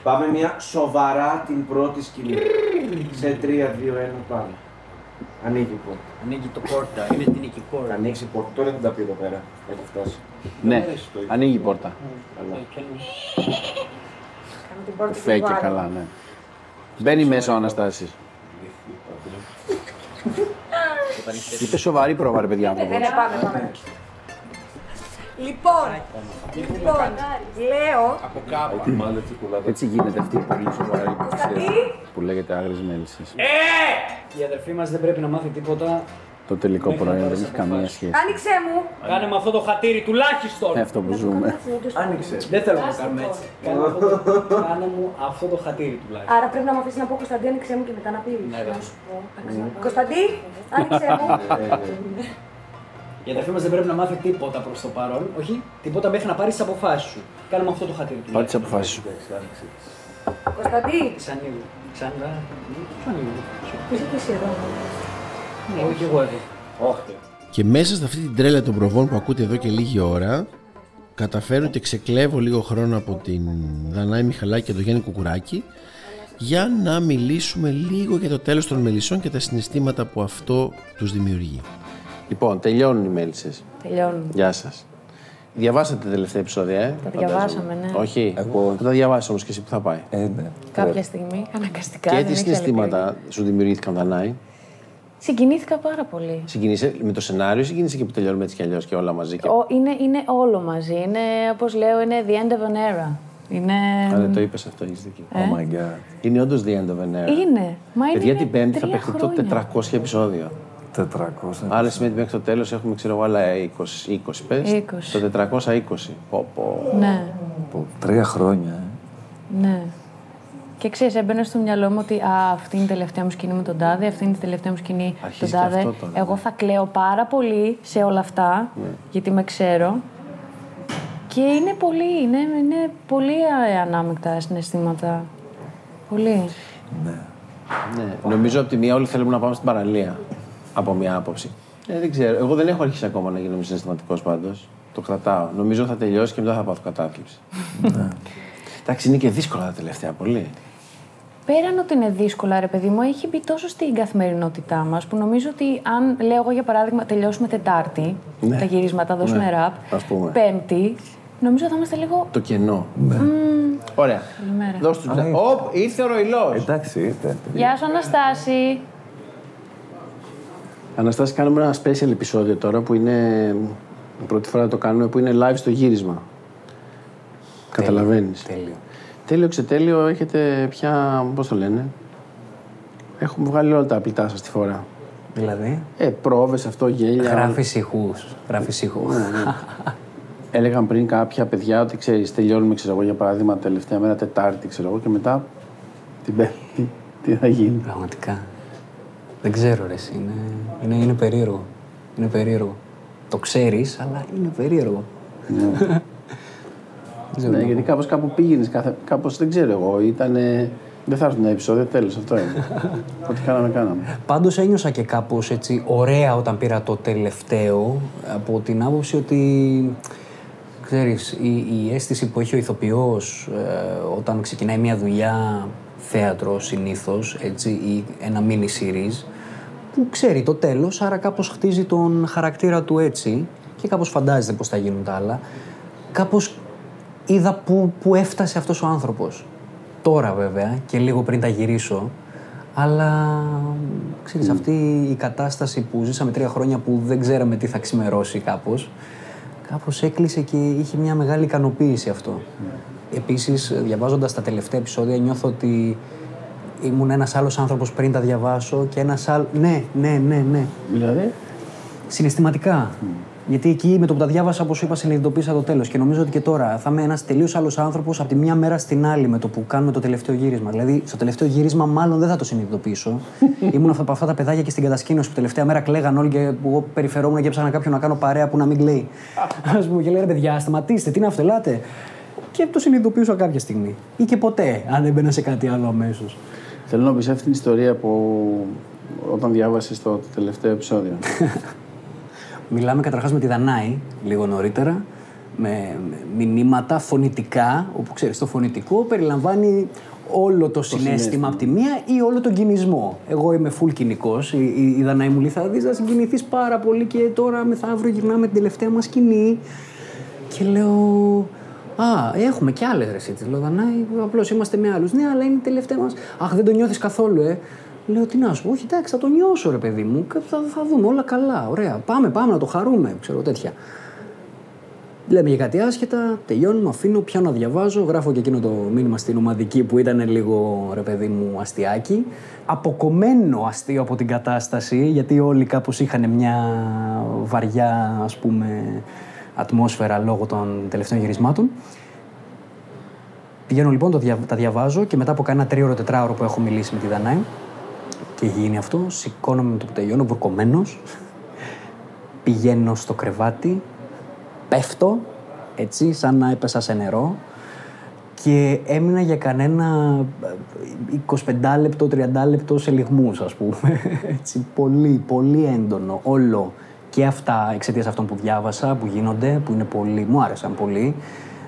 Πάμε μια σοβαρά την πρώτη σκηνή. Σε 3, 2, 1, πάμε. Ανοίγει η πόρτα. Ανοίγει το πόρτα, είναι την εκεί Θα πόρτα. ανοίξει η πόρτα. Τώρα δεν τα πει εδώ πέρα. Έχει φτάσει. Ναι, ανοίγει η πόρτα. Κάνω την πόρτα Φέ και καλά, ναι. Μπαίνει μέσα ο Αναστάσης. Είπε σοβαρή πρόβα, ρε παιδιά. Ναι, άνθρωπος. ναι, πάμε, πάμε. Λοιπόν, λοιπόν, λέω, Μάλλον τσικουλάτα. Έτσι γίνεται αυτή η πολύ σοβαρή Κωνσταντή, που λέγεται άγριες μέλισσες. Η αδερφή μας δεν πρέπει να μάθει τίποτα. Το τελικό προϊόν δεν έχει καμία σχέση. άνοιξέ μου. Κάνε με αυτό το χατήρι τουλάχιστον. Με αυτό που ζούμε. Άνοιξε. Δεν θέλω να κάνουμε έτσι. Κάνε μου αυτό το- Κάνε μου αυτό το χατήρι τουλάχιστον. Άρα πρέπει να μου αφήσεις να πω Κωνσταντή, άνοιξέ μου και μετά να πεις. Ναι, ρε. Να σου πω. Κωνσταντή, άνοιξέ μου. Η αδερφή μας δεν πρέπει να μάθει τίποτα προς το παρόν. Όχι, τίποτα μέχρι να πάρεις τις αποφάσεις σου. Κάνε με αυτό το χατήρι Πάρε τις τουλάχιστον. αποφάσεις σου. Κωνσταντή, Ξανοίγω. Ξανά. Ξανοίγω. είσαι και εσύ εδώ. Ναι, όχι εγώ εδώ. Και μέσα σε αυτή την τρέλα των προβών που ακούτε εδώ και λίγη ώρα καταφέρω και ξεκλέβω λίγο χρόνο από την Δανάη Μιχαλάκη και τον Γιάννη Κουκουράκη για να μιλήσουμε λίγο για το τέλος των μελισσών και τα συναισθήματα που αυτό τους δημιουργεί. Λοιπόν, τελειώνουν οι μέλισσες. Τελειώνουμε. Γεια σας. Διαβάσατε τα τελευταία επεισόδια, ε; Τα φαντάζομαι. διαβάσαμε, ναι. Όχι. Εγώ... Θα τα διαβάσει όμως και εσύ που θα πάει. Κάποια στιγμή, αναγκαστικά. και δεν τι έχει άλλη συναισθήματα σου δημιουργήθηκαν, Δανάη. επιλογή. Συγκινήθηκα πάρα πολύ. Συγκίνησε με το σενάριο, συγκίνησε και που τελειώνουμε έτσι κι αλλιώς και όλα μαζί. Και... Ο, είναι, είναι όλο μαζί. Είναι, όπως λέω, είναι the end of an era. Είναι... Α, δεν το είπες αυτό, έχεις δίκιο. Ε; Oh my god. Είναι όντως the end of an era. Είναι. Μα είναι Παιδιά, την Πέμπτη θα τρία παιχτεί το χρόνια. 400 επεισόδιο. 400. Άρα σημαίνει ότι μέχρι το τέλος έχουμε, ξέρω εγώ, άλλα 20, 20 πες. 20. Το 420. Πω, πω. Ναι. Από τρία χρόνια. ε. Ναι. Και ξέρεις, έμπαινε στο μυαλό μου ότι α, αυτή είναι η τελευταία μου σκηνή με τον τάδε, αυτή είναι η τελευταία μου σκηνή με Αρχίζει τον και τάδε. αυτό τώρα, Εγώ θα κλαίω πάρα πολύ σε όλα αυτά, Ναι. γιατί με ξέρω. Και είναι πολύ, είναι, είναι πολύ α, ανάμεικτα συναισθήματα. Πολύ. Ναι. Νομίζω από τη μία όλοι θέλουμε να πάμε στην παραλία. Από μια άποψη. Ε, δεν ξέρω. Εγώ δεν έχω αρχίσει ακόμα να γίνομαι συναισθηματικός πάντως. Το κρατάω. Νομίζω θα τελειώσει και μετά θα πάθω κατάθλιψη. Ναι. Εντάξει, είναι και δύσκολα τα τελευταία πολύ. Πέραν ότι είναι δύσκολα, ρε παιδί μου, έχει μπει τόσο στην καθημερινότητά μας που νομίζω ότι αν λέω εγώ για παράδειγμα τελειώσουμε Τετάρτη Ναι. τα γυρίσματα, δώσουμε Ναι, ραπ, ας πούμε. Πέμπτη, νομίζω θα είμαστε λίγο. Το κενό. Μμμ, Ωραία. καλημέρα. Δώσ' τους ψά- Οπ, ήρθε ο ροηλό. Εντάξει, ήρθε. Γεια σου, Αναστάση. Αναστάση, κάνουμε ένα special επεισόδιο τώρα που είναι. η Πρώτη φορά το κάνουμε που είναι live στο γύρισμα. Καταλαβαίνεις. Τέλειο. Τέλειο, ξετέλειο, έχετε πια. Πώς το λένε. Έχουμε βγάλει όλα τα απλητά σας τη φορά. Δηλαδή; Ε, πρόβες, αυτό, γέλια. Γράφεις ηχούς. Γράφεις ήχου. Ναι, Έλεγαν πριν κάποια παιδιά ότι ξέρεις, τελειώνουμε ξέρω εγώ, για παράδειγμα τελευταία μέρα Τετάρτη ξέρω εγώ, και μετά την Πέμπτη. Τι θα γίνει. Πραγματικά. Δεν ξέρω, ρε. εσύ. Είναι, είναι, είναι περίεργο. Είναι περίεργο. Το ξέρεις, αλλά είναι περίεργο. Δεν Ναι, ξέρω. γιατί κάπως κάπου πήγαινες, κάθε... κάπως δεν ξέρω εγώ, ήταν. Δεν θα έρθουν τα επεισόδια, τέλος, αυτό είναι. Ό,τι κάναμε, κάναμε. Πάντως ένιωσα και κάπως έτσι ωραία όταν πήρα το τελευταίο από την άποψη ότι ξέρεις η, η αίσθηση που έχει ο ηθοποιός ε, όταν ξεκινάει μια δουλειά θέατρο συνήθως έτσι ή ένα mini series που ξέρει το τέλος άρα κάπως χτίζει τον χαρακτήρα του έτσι και κάπως φαντάζεται πώς θα γίνουν τα άλλα. Κάπως είδα που, που έφτασε αυτός ο άνθρωπος. Τώρα βέβαια και λίγο πριν τα γυρίσω αλλά ξέρεις, αυτή η κατάσταση που ζήσαμε τρία χρόνια που δεν ξέραμε τι θα ξημερώσει κάπως, κάπως έκλεισε και είχε μια μεγάλη ικανοποίηση αυτό. Επίσης, διαβάζοντας τα τελευταία επεισόδια, νιώθω ότι ήμουν ένας άλλος άνθρωπος πριν τα διαβάσω και ένας άλλος... Ναι, ναι, ναι, ναι. Δηλαδή; Συναισθηματικά. Γιατί εκεί με το που τα διάβασα, όπως είπα, συνειδητοποίησα το τέλος. Και νομίζω ότι και τώρα θα είμαι ένας τελείως άλλος άνθρωπος από τη μια μέρα στην άλλη με το που κάνουμε το τελευταίο γύρισμα. Δηλαδή, στο τελευταίο γύρισμα, μάλλον δεν θα το συνειδητοποιήσω. Ήμουν από αυτά τα παιδάκια και στην κατασκήνωση που τελευταία μέρα κλαίγαν όλοι και που εγώ περιφερόμουν και έψαχνα κάποιον να κάνω παρέα που να μην κλαίει. Α πούμε, και λέει ρε παιδιά, σταματήστε, τι είναι αυτό, ελάτε. Και το συνειδητοποιούσα κάποια στιγμή. Ή και ποτέ, αν έμπαινα σε κάτι άλλο αμέσως. Θέλω να πεις αυτή την ιστορία που όταν διάβασες το τελευταίο επεισόδιο. Μιλάμε καταρχάς με τη Δανάη λίγο νωρίτερα, με, με μηνύματα φωνητικά, όπου ξέρεις το φωνητικό περιλαμβάνει όλο το, συνέστημα, συναίσθημα. από τη μία ή όλο τον κινησμό. Εγώ είμαι full κοινικός, η, η, η Δανάη μου λέει θα δεις να συγκινηθείς πάρα πολύ και τώρα μεθαύριο γυρνάμε την τελευταία μας σκηνή. Και λέω, Α, έχουμε και άλλες ρεσί. Τη λέω, Δανάη, απλώς είμαστε με άλλους. Ναι, αλλά είναι η τελευταία μας. Αχ, δεν το νιώθεις καθόλου, ε. Λέω, τι να σου πω, Όχι, εντάξει, θα το νιώσω, ρε παιδί μου. και Θα, θα δούμε όλα καλά. Ωραία. Πάμε, πάμε να το χαρούμε. Ξέρω τέτοια. Λέμε για κάτι άσχετα, τελειώνουμε, αφήνω, πιάνω να διαβάζω, γράφω και εκείνο το μήνυμα στην ομαδική που ήταν λίγο ρε παιδί μου αστιάκι. Αποκομμένο αστείο από την κατάσταση, γιατί όλοι κάπως είχαν μια βαριά ας πούμε ατμόσφαιρα λόγω των τελευταίων γυρισμάτων. Πηγαίνω λοιπόν, το δια- τα διαβάζω και μετά από κάνα τρίωρο, τετράωρο που έχω μιλήσει με τη Δανάη και έχει γίνει αυτό, σηκώνομαι με το που τελειώνω, μπουρκωμένος, πηγαίνω στο κρεβάτι, πέφτω, έτσι, σαν να έπεσα σε νερό και έμεινα για κανένα ε, 25 λεπτό, 30 λεπτό σε λιγμούς, ας πούμε. Έτσι, πολύ, πολύ έντονο, όλο. Και αυτά εξαιτίας αυτών που διάβασα, που γίνονται, που είναι πολύ, μου άρεσαν πολύ,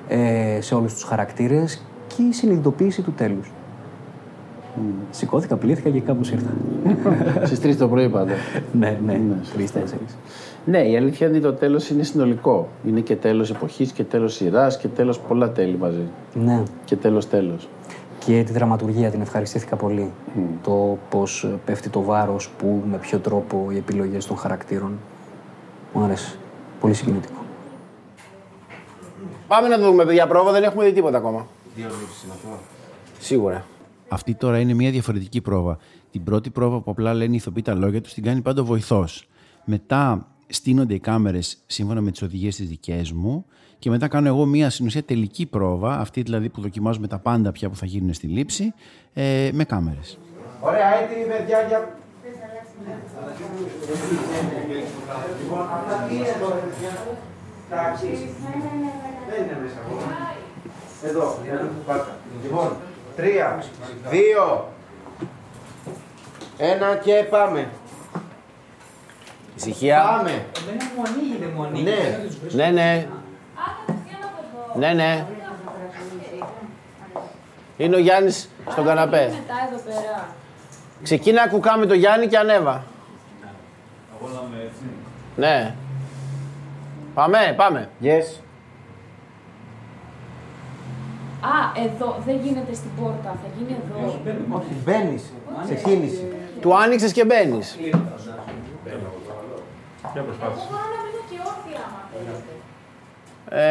ε, σε όλους τους χαρακτήρες και η συνειδητοποίηση του τέλους. Σηκώθηκα, πλήθηκα και κάπως ήρθα. Στις 3 το πρωί πάντα. ναι, ναι, τρεις-τέσσερις. Ναι, η αλήθεια είναι ότι το τέλος είναι συνολικό. Είναι και τέλος εποχής και τέλος σειράς και τέλος πολλά τέλη μαζί. Ναι. Και τέλος τέλος. Και τη δραματουργία την ευχαριστήθηκα πολύ. Το πώς πέφτει το βάρος, που, με ποιο τρόπο οι επιλογές των χαρακτήρων. Μου άρεσε. Πολύ συγκινητικό. Πάμε να δούμε, παιδιά. Πρόβα δεν έχουμε δει τίποτα ακόμα. Δύο λήψεις είναι αυτό. Σίγουρα. Αυτή τώρα είναι μια διαφορετική πρόβα. Την πρώτη πρόβα που απλά λένε οι ηθοποιοί τα λόγια τους την κάνει πάντα ο βοηθός. Μετά στείνονται οι κάμερες σύμφωνα με τις οδηγίες τις δικές μου και μετά κάνω εγώ μία συνουσία τελική πρόβα, αυτή δηλαδή που δοκιμάζουμε τα πάντα πια που θα γίνουν στη λήψη, ε, με κάμερες. Ωραία, έτοιμη παιδιά για... Λοιπόν, αυτά τι είναι εδώ, παιδιά. Εντάξει. Δεν είναι μέσα από Εδώ, πάτα. Λοιπόν, τρία, δύο, ένα και πάμε. Ησυχία. Πάμε. Εμένα μου ανοίγει, δεν μου ανοίγει. Ναι. Ναι, ναι. Ναι, ναι. Είναι ο Γιάννης στον καναπέ. Μετά εδώ πέρα. Ξεκίνα κουκά με το Γιάννη και ανέβα. Αγώναμε έτσι. Ναι. Πάμε, πάμε. Yes. Α, εδώ δεν γίνεται στην πόρτα, θα γίνει εδώ. Όχι, μπαίνεις σε κίνηση. Του άνοιξες και μπαίνεις. Ποια προσπάθησε. Μπορώ να μείνω και όρθια άμα θέλετε.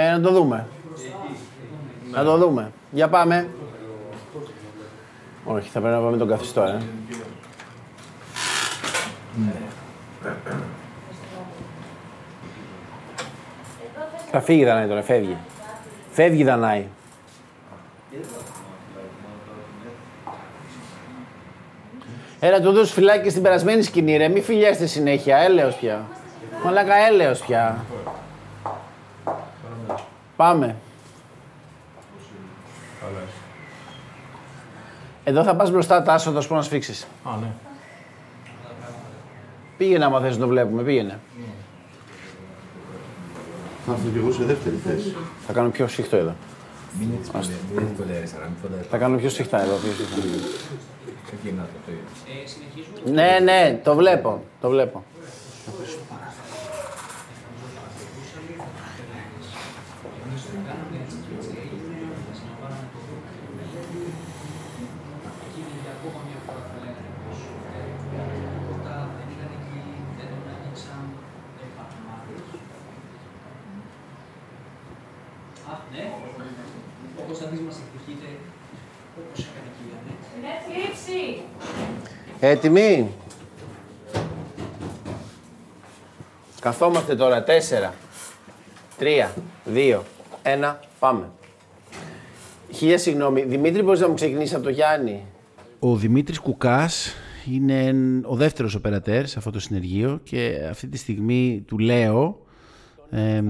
Ε, να το δούμε. Να το δούμε. Για πάμε. Όχι, θα πρέπει να πάμε τον καθιστό, ε. Θα φύγει η Δανάη τώρα, φεύγει. Φεύγει η Δανάη. Έλα, του δώσου φυλάκι στην περασμένη σκηνή, ρε. Μη φιλιέστε συνέχεια. Έλεος πια. Μαλάκα, έλεος πια. Πάμε. Εδώ θα πας μπροστά, Τάσο, θα σου πω να σφίξεις. Α, ναι. Πήγαινε άμα θες να το βλέπουμε, πήγαινε. Θα έρθω κι εγώ σε δεύτερη θέση. Θα κάνω πιο σφιχτό εδώ. Θα κάνω πιο σφιχτά εδώ, πιο σφιχτά. Ναι, ναι, το βλέπω, το βλέπω. Ο Κωνσταντής μας εκδικείται όπως έκανε και η Ανέτη. Είναι θλίψη. Έτοιμοι; Καθόμαστε τώρα. Τέσσερα, τρία, δύο, ένα, πάμε. Χίλια συγγνώμη. Δημήτρη, μπορείς να μου ξεκινήσεις από το Γιάννη; Ο Δημήτρης Κουκάς είναι ο δεύτερος οπερατέρς σε αυτό το συνεργείο και αυτή τη στιγμή του λέω εμ,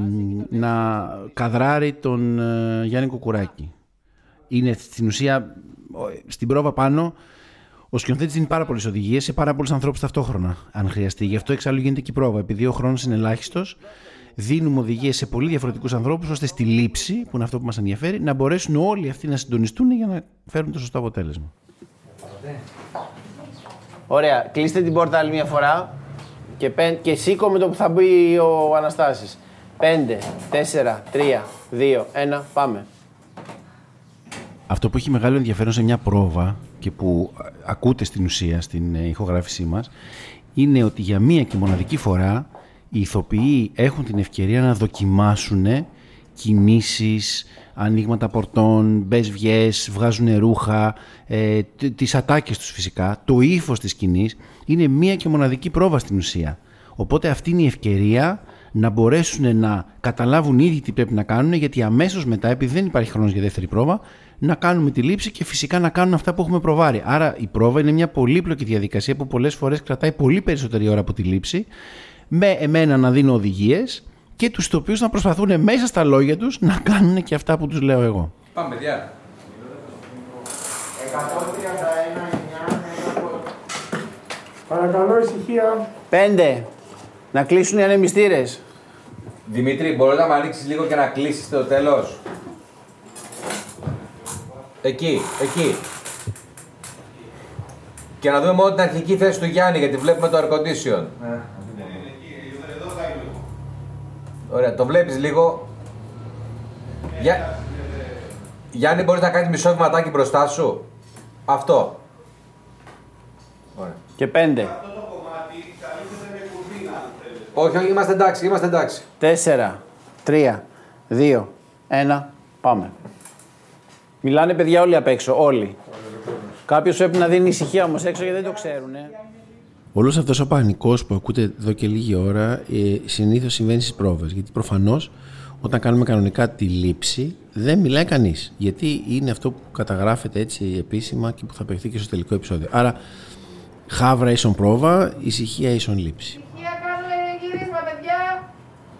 να καδράρει τον ε, Γιάννη Κουκουράκη. Είναι στην ουσία ο- στην πρόβα πάνω ο σκηνοθέτης δίνει πάρα πολλές οδηγίες σε πάρα πολλούς ανθρώπους ταυτόχρονα, αν χρειαστεί. Γι' αυτό εξάλλου γίνεται και η πρόβα. Επειδή ο χρόνος είναι ελάχιστος, δίνουμε οδηγίες σε πολύ διαφορετικούς ανθρώπους, ώστε στη λήψη, που είναι αυτό που μας ενδιαφέρει, να μπορέσουν όλοι αυτοί να συντονιστούν για να φέρουν το σωστό αποτέλεσμα. Ωραία. Κλείστε την πόρτα άλλη μια φορά και, πεν, και σήκω με το που θα μπει ο Αναστάσης. Πέντε, τέσσερα, τρία, δύο, ένα, πάμε. Αυτό που έχει μεγάλο ενδιαφέρον σε μια πρόβα και που α, ακούτε στην ουσία στην ε, ηχογράφησή μας είναι ότι για μία και μοναδική φορά οι ηθοποιοί έχουν την ευκαιρία να δοκιμάσουν κινήσεις, ανοίγματα πορτών, μπες βιές, βγάζουν ρούχα, ε, τ- τις ατάκες τους φυσικά, το ύφος της σκηνής είναι μία και μοναδική πρόβα στην ουσία. Οπότε αυτή είναι η ευκαιρία να μπορέσουν να καταλάβουν ήδη τι πρέπει να κάνουν, γιατί αμέσως μετά, επειδή δεν υπάρχει χρόνος για δεύτερη πρόβα, να κάνουμε τη λήψη και φυσικά να κάνουν αυτά που έχουμε προβάρει. Άρα η πρόβα είναι μια πολύπλοκη διαδικασία που πολλές φορές κρατάει πολύ περισσότερη ώρα από τη λήψη, με εμένα να δίνω οδηγίες και τους τοπίους να προσπαθούν μέσα στα λόγια τους να κάνουν και αυτά που τους λέω εγώ. Πάμε, παιδιά. 131, Παρακαλώ ησυχία. Πέντε. Να κλείσουν οι ανεμιστήρες. Δημήτρη, μπορεί να με ανοίξεις λίγο και να κλείσεις το τέλος; Εκεί, εκεί. Και να δούμε μόνο την αρχική θέση του Γιάννη, γιατί βλέπουμε το air condition. Ωραία, το βλέπεις λίγο. Για... Γιάννη, μπορείς να κάνεις μισό βηματάκι μπροστά σου; Αυτό. Ωραία. Και πέντε. Όχι, όχι, είμαστε εντάξει, είμαστε εντάξει. Τέσσερα, τρία, δύο, ένα, πάμε. Μιλάνε παιδιά όλοι απ' έξω, όλοι. Κάποιος πρέπει να δίνει ησυχία όμως έξω γιατί δεν το ξέρουν. Όλος αυτός ο πανικός που ακούτε εδώ και λίγη ώρα ε, συνήθως συμβαίνει στις πρόβες. Γιατί προφανώς όταν κάνουμε κανονικά τη λήψη δεν μιλάει κανείς. Γιατί είναι αυτό που καταγράφεται έτσι επίσημα και που θα παιχθεί και στο τελικό επεισόδιο. Άρα χάβρα ίσον πρόβα, ησυχία ίσον λήψη. Ησυχία κάνουμε γύρισμα, παιδιά.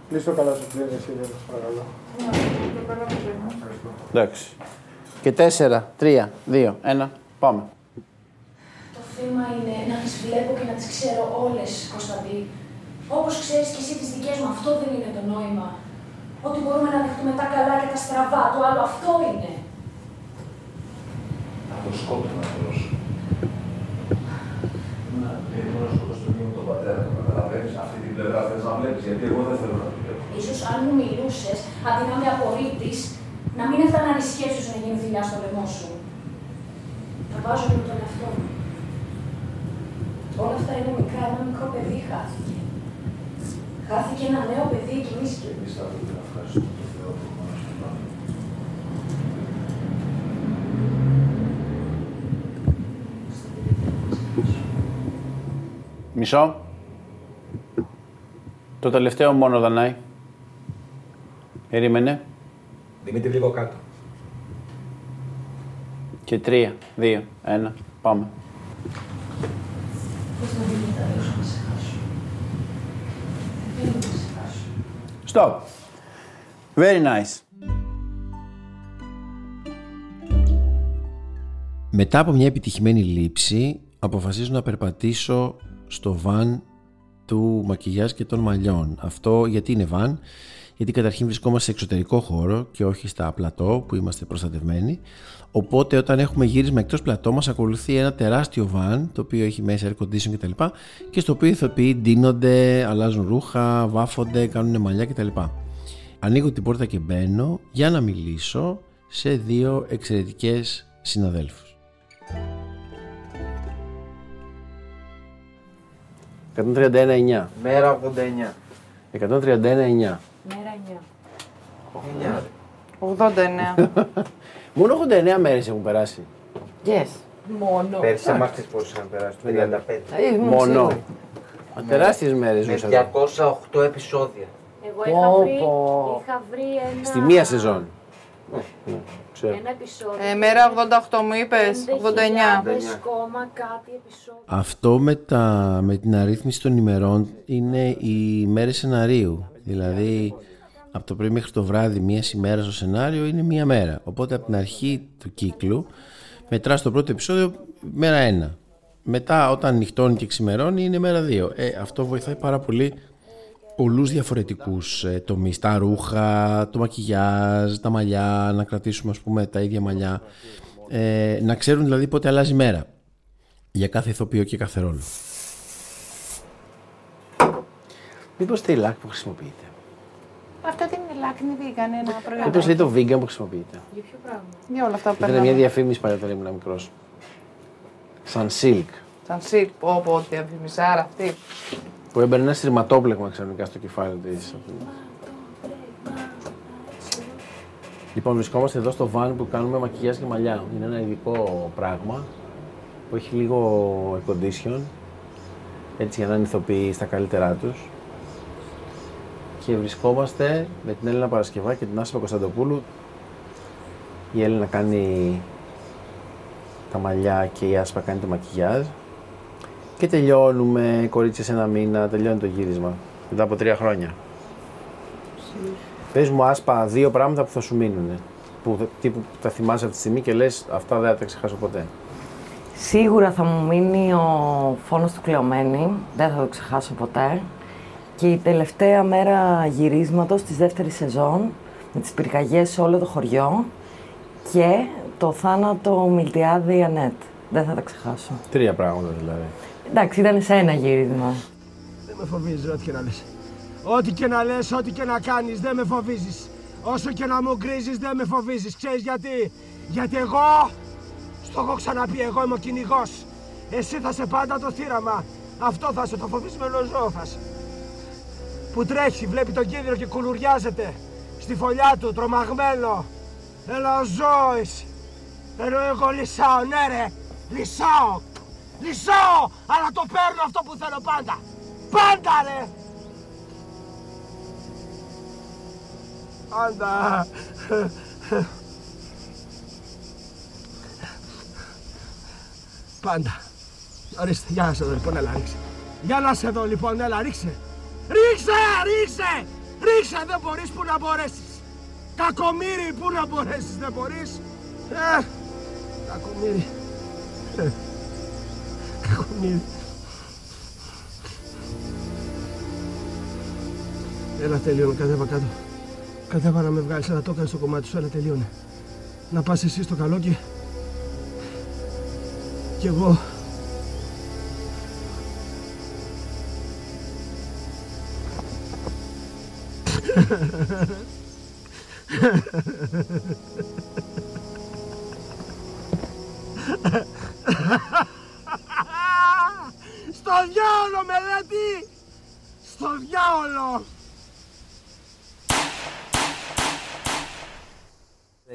Κλείστο καλά σου πλήρε, εσύ, παρακαλώ. Εντάξει. Και τέσσερα, τρία, δύο, ένα, πάμε. Το θέμα είναι να τις βλέπω και να τις ξέρω όλες, Κωνσταντή. Όπως ξέρεις και εσύ τις δικές μου, αυτό δεν είναι το νόημα. Ότι μπορούμε να δεχτούμε τα καλά και τα στραβά, το άλλο αυτό είναι. Από σκόπιμα απλώς. Να θέλω να σου στο τον πατέρα του, καταλαβαίνεις. Αυτή την πλευρά θες να βλέπεις, γιατί εγώ δεν θέλω να τη βλέπω. Ίσως αν μου μιλούσες, αντί να με απορρίπτεις, να μην έφταναν οι σκέψεις σου να γίνει δουλειά στο λαιμό σου. Θα βάζω λίγο τον εαυτό μου. Όλα αυτά είναι μικρά, ένα μικρό παιδί χάθηκε. Χάθηκε ένα νέο παιδί και εμείς... Και εμείς θα πρέπει να ευχαριστούμε τον Θεό που μας τον άνθρωπο. Μισό. Το τελευταίο μόνο δανάει. Περίμενε. Δημήτρη, λίγο κάτω. Και τρία, δύο, ένα, πάμε. Πώς να μην μεταδώσω να σε χάσω. Δεν θέλω να σε χάσω. Stop. Very nice. Μετά από μια επιτυχημένη λήψη, αποφασίζω να περπατήσω στο βαν του μακιγιάζ και των μαλλιών. Αυτό γιατί είναι βαν, γιατί καταρχήν βρισκόμαστε σε εξωτερικό χώρο και όχι στα πλατό που είμαστε προστατευμένοι. Οπότε όταν έχουμε γύρισμα εκτός πλατό μας ακολουθεί ένα τεράστιο βαν το οποίο έχει μέσα air condition κτλ. και στο οποίο οι ηθοποιοί ντύνονται, αλλάζουν ρούχα, βάφονται, κάνουν μαλλιά κτλ. Ανοίγω την πόρτα και μπαίνω για να μιλήσω σε δύο εξαιρετικές συναδέλφους. 131-9. Μέρα 89. 131-9. Μέρα 9. 89. Μόνο 89 μέρες έχουν περάσει. Yes. Μόνο. Πέρσι εμάς τις πόσες είχαν περάσει, το 35. Ε, ήμουν Μόνο. σίγουρη. Μα τεράστιες μέρες Με ζούσα εδώ. 208 επεισόδια. Εγώ Πω, είχα βρει, πω. είχα βρει ένα... Στη μία σεζόν. Ναι, ξέρω. Ένα επεισόδιο. Ε, μέρα 88 μου είπες, 89. 89. κόμμα κάτι επεισόδιο. Αυτό με, τα, με την αρρύθμιση των ημερών είναι οι μέρες σεναρίου. Δηλαδή, από το πρωί μέχρι το βράδυ, μία ημέρας στο σενάριο είναι μία μέρα. Οπότε, από την αρχή του κύκλου, μετράς το πρώτο επεισόδιο μέρα ένα. Μετά, όταν νυχτώνει και ξημερώνει, είναι μέρα δύο. Ε, αυτό βοηθάει πάρα πολύ πολλούς διαφορετικούς ε, τομείς. Τα ρούχα, το μακιγιάζ, τα μαλλιά, να κρατήσουμε ας πούμε τα ίδια μαλλιά. Ε, να ξέρουν δηλαδή πότε αλλάζει η μέρα για κάθε ηθοποιό και κάθε ρόλο. Μήπως τι λάκ που χρησιμοποιείτε; Αυτό δεν είναι λάκνη vegan, ένα προϊόν. Μήπως λέει το vegan που χρησιμοποιείτε; Για ποιο πράγμα; Για όλα αυτά που Ήταν μια περνάμε. διαφήμιση παλιά όταν ήμουν μικρός. Σαν silk. Σαν silk, πω πω, διαφημισάρα αυτή. Που έμπαινε ένα σειρματόπλεγμα ξαφνικά στο κεφάλι της. Λοιπόν, βρισκόμαστε εδώ στο van που κάνουμε μακιγιάζ και μαλλιά. Είναι ένα ειδικό πράγμα που έχει λίγο air condition, έτσι για να είναι ηθοποιοί στα καλύτερά τους. Και βρισκόμαστε με την Έλληνα Παρασκευά και την Άσπα Κωνσταντοπούλου. Η Έλληνα κάνει τα μαλλιά και η Άσπα κάνει το μακιγιάζ. Και τελειώνουμε, κορίτσια, σε ένα μήνα, τελειώνει το γύρισμα. Μετά από τρία χρόνια. Πες μου, Άσπα, δύο πράγματα που θα σου μείνουν. Που, θα- τύπου, που τα θυμάσαι αυτή τη στιγμή και λες, αυτά δεν θα τα ξεχάσω ποτέ. Σίγουρα θα μου μείνει ο φόνος του Κλεωμένη, δεν θα το ξεχάσω ποτέ. Και η τελευταία μέρα γυρίσματος της δεύτερης σεζόν, με τις πυρκαγιές σε όλο το χωριό και το θάνατο Μιλτιάδη Ανέτ. Δεν θα τα ξεχάσω. Τρία πράγματα δηλαδή. Εντάξει, ήταν σε ένα γύρισμα. Δεν με φοβίζεις ό,τι και να λες. Ό,τι και να λες, ό,τι και να κάνεις, δεν με φοβίζεις. Όσο και να μου γκρίζεις, δεν με φοβίζεις. Ξέρεις γιατί; Γιατί εγώ, στο έχω ξαναπεί, εγώ είμαι ο κυνηγός. Εσύ θα σε πάντα το θύραμα. Αυτό θα σε το φοβισμένο ζώο θα σε. Που τρέχει, βλέπει τον κίνδυνο και κουλουριάζεται. Στη φωλιά του, τρομαγμένο. Έλα ο ζώο εσύ. Ενώ εγώ λυσάω, ναι ρε, λυσάω. Μισό, αλλά το παίρνω αυτό που θέλω πάντα. Πάντα ρε. Πάντα. Πάντα. Ορίστε, για να σε δω λοιπόν, έλα ρίξε. Για να σε δω λοιπόν, έλα ρίξε. Ρίξε, ρίξε. Ρίξε, δεν μπορείς που να μπορέσεις. Κακομύρι, πού να μπορέσεις, δεν μπορείς. Ε, κακομύρι. Ε, κακομύρι. Έλα, τελείωνε, κατέβα κάτω. Κατέβα να με βγάλεις, αλλά το έκανες στο κομμάτι σου, έλα, τελείωνε. Να πας εσύ στο καλό και... Κι εγώ... Στο διάολο, μελέτη! Στο διάολο!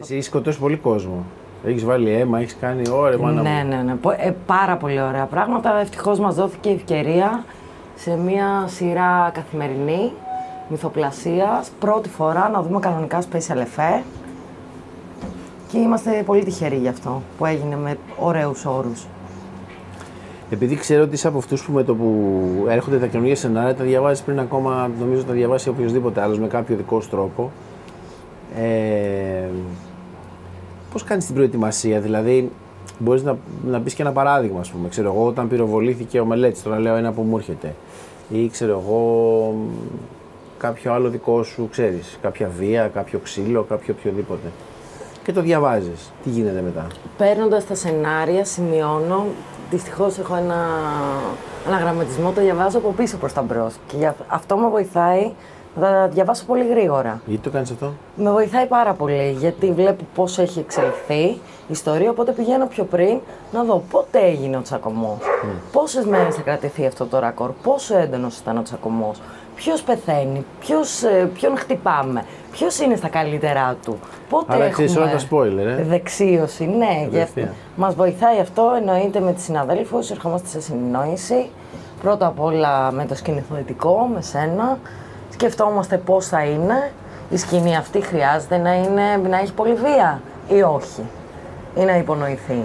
Εσύ έχεις σκοτώσει πολύ κόσμο. Έχεις βάλει αίμα, έχεις κάνει ωραία μάνα ναι, μου. ναι, ναι. Πο- Ε, πάρα πολύ ωραία πράγματα. Ευτυχώς μας δόθηκε η ευκαιρία σε μια σειρά καθημερινή μυθοπλασίας. Πρώτη φορά να δούμε κανονικά special effect. Και είμαστε πολύ τυχεροί γι' αυτό που έγινε με ωραίους όρους. Επειδή ξέρω ότι είσαι από αυτούς που με το που έρχονται τα καινούργια σενάρια τα διαβάζεις πριν ακόμα, νομίζω τα διαβάσει οποιοδήποτε άλλος με κάποιο δικό σου τρόπο. Ε, Πώς κάνεις την προετοιμασία, δηλαδή μπορείς να, να πεις και ένα παράδειγμα, ας πούμε. Ξέρω εγώ, όταν πυροβολήθηκε ο Μελέτης, τώρα λέω ένα που μου έρχεται. Ή ξέρω εγώ, κάποιο άλλο δικό σου, ξέρεις, κάποια βία, κάποιο ξύλο, κάποιο οποιοδήποτε. Και το διαβάζεις. Τι γίνεται μετά; Παίρνοντας τα σενάρια, σημειώνω. Δυστυχώς έχω ένα, ένα γραμματισμό, το διαβάζω από πίσω προς τα μπρος. Και για- αυτό με βοηθάει να τα διαβάσω πολύ γρήγορα. Γιατί το κάνεις αυτό; Με βοηθάει πάρα πολύ γιατί βλέπω πώς έχει εξελιχθεί η ιστορία. Οπότε πηγαίνω πιο πριν να δω πότε έγινε ο τσακωμός. Πόσες μέρες θα κρατηθεί αυτό το ρακόρ, πόσο έντονος ήταν ο τσακωμός, ποιος πεθαίνει, ποιος, ε, ποιον χτυπάμε, ποιος είναι στα καλύτερά του. Πότε Άρα ξέρεις έχουμε όλα τα spoiler, ε. δεξίωση, ναι. Κατευθείαν. Μας βοηθάει αυτό, εννοείται με τις συναδέλφους, ερχόμαστε σε συνεννόηση. Πρώτα απ' όλα με το σκηνοθετικό, με σένα. Σκεφτόμαστε πώς θα είναι. Η σκηνή αυτή χρειάζεται να, είναι, να έχει πολύ βία ή όχι. Ή να υπονοηθεί.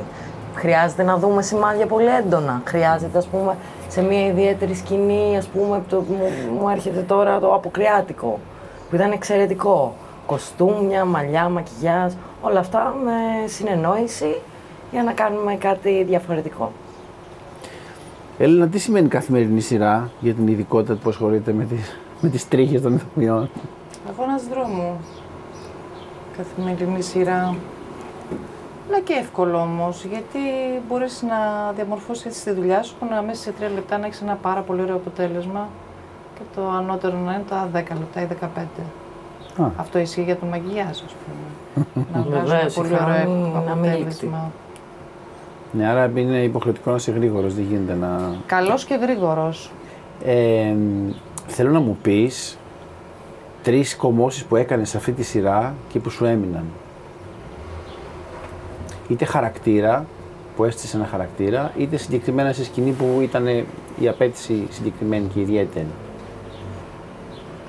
Χρειάζεται να δούμε σημάδια πολύ έντονα. Χρειάζεται, ας πούμε, σε μια ιδιαίτερη σκηνή, ας πούμε, το, μου, μου έρχεται τώρα το αποκριάτικο, που ήταν εξαιρετικό. Κοστούμια, μαλλιά, μακιγιάζ, όλα αυτά με συνεννόηση για να κάνουμε κάτι διαφορετικό. Έλληνα, τι σημαίνει καθημερινή σειρά για την ειδικότητα που ασχολείται με τις, με τις τρίχες των ηθοποιών; Αγώνας δρόμου. Καθημερινή σειρά. Αλλά και εύκολο όμως, γιατί μπορείς να διαμορφώσεις έτσι τη δουλειά σου να μέσα σε τρία λεπτά να έχεις ένα πάρα πολύ ωραίο αποτέλεσμα και το ανώτερο να είναι τα 10 λεπτά ή 15. Α. Αυτό ισχύει για το μαγιγιάζ, ας πούμε. να βγάζουμε Βεβαίως, πολύ η χαρά ωραίο είναι να μην αποτέλεσμα. Ναι, άρα είναι υποχρεωτικό να είσαι γρήγορος, δεν γίνεται να... Καλός και γρήγορος. Ε, θέλω να μου πεις τρεις κομμώσεις που έκανες σε αυτή τη σειρά και που σου έμειναν. Είτε χαρακτήρα, που έστησε ένα χαρακτήρα, είτε συγκεκριμένα σε σκηνή που ήταν η απέτηση συγκεκριμένη και ιδιαίτερη.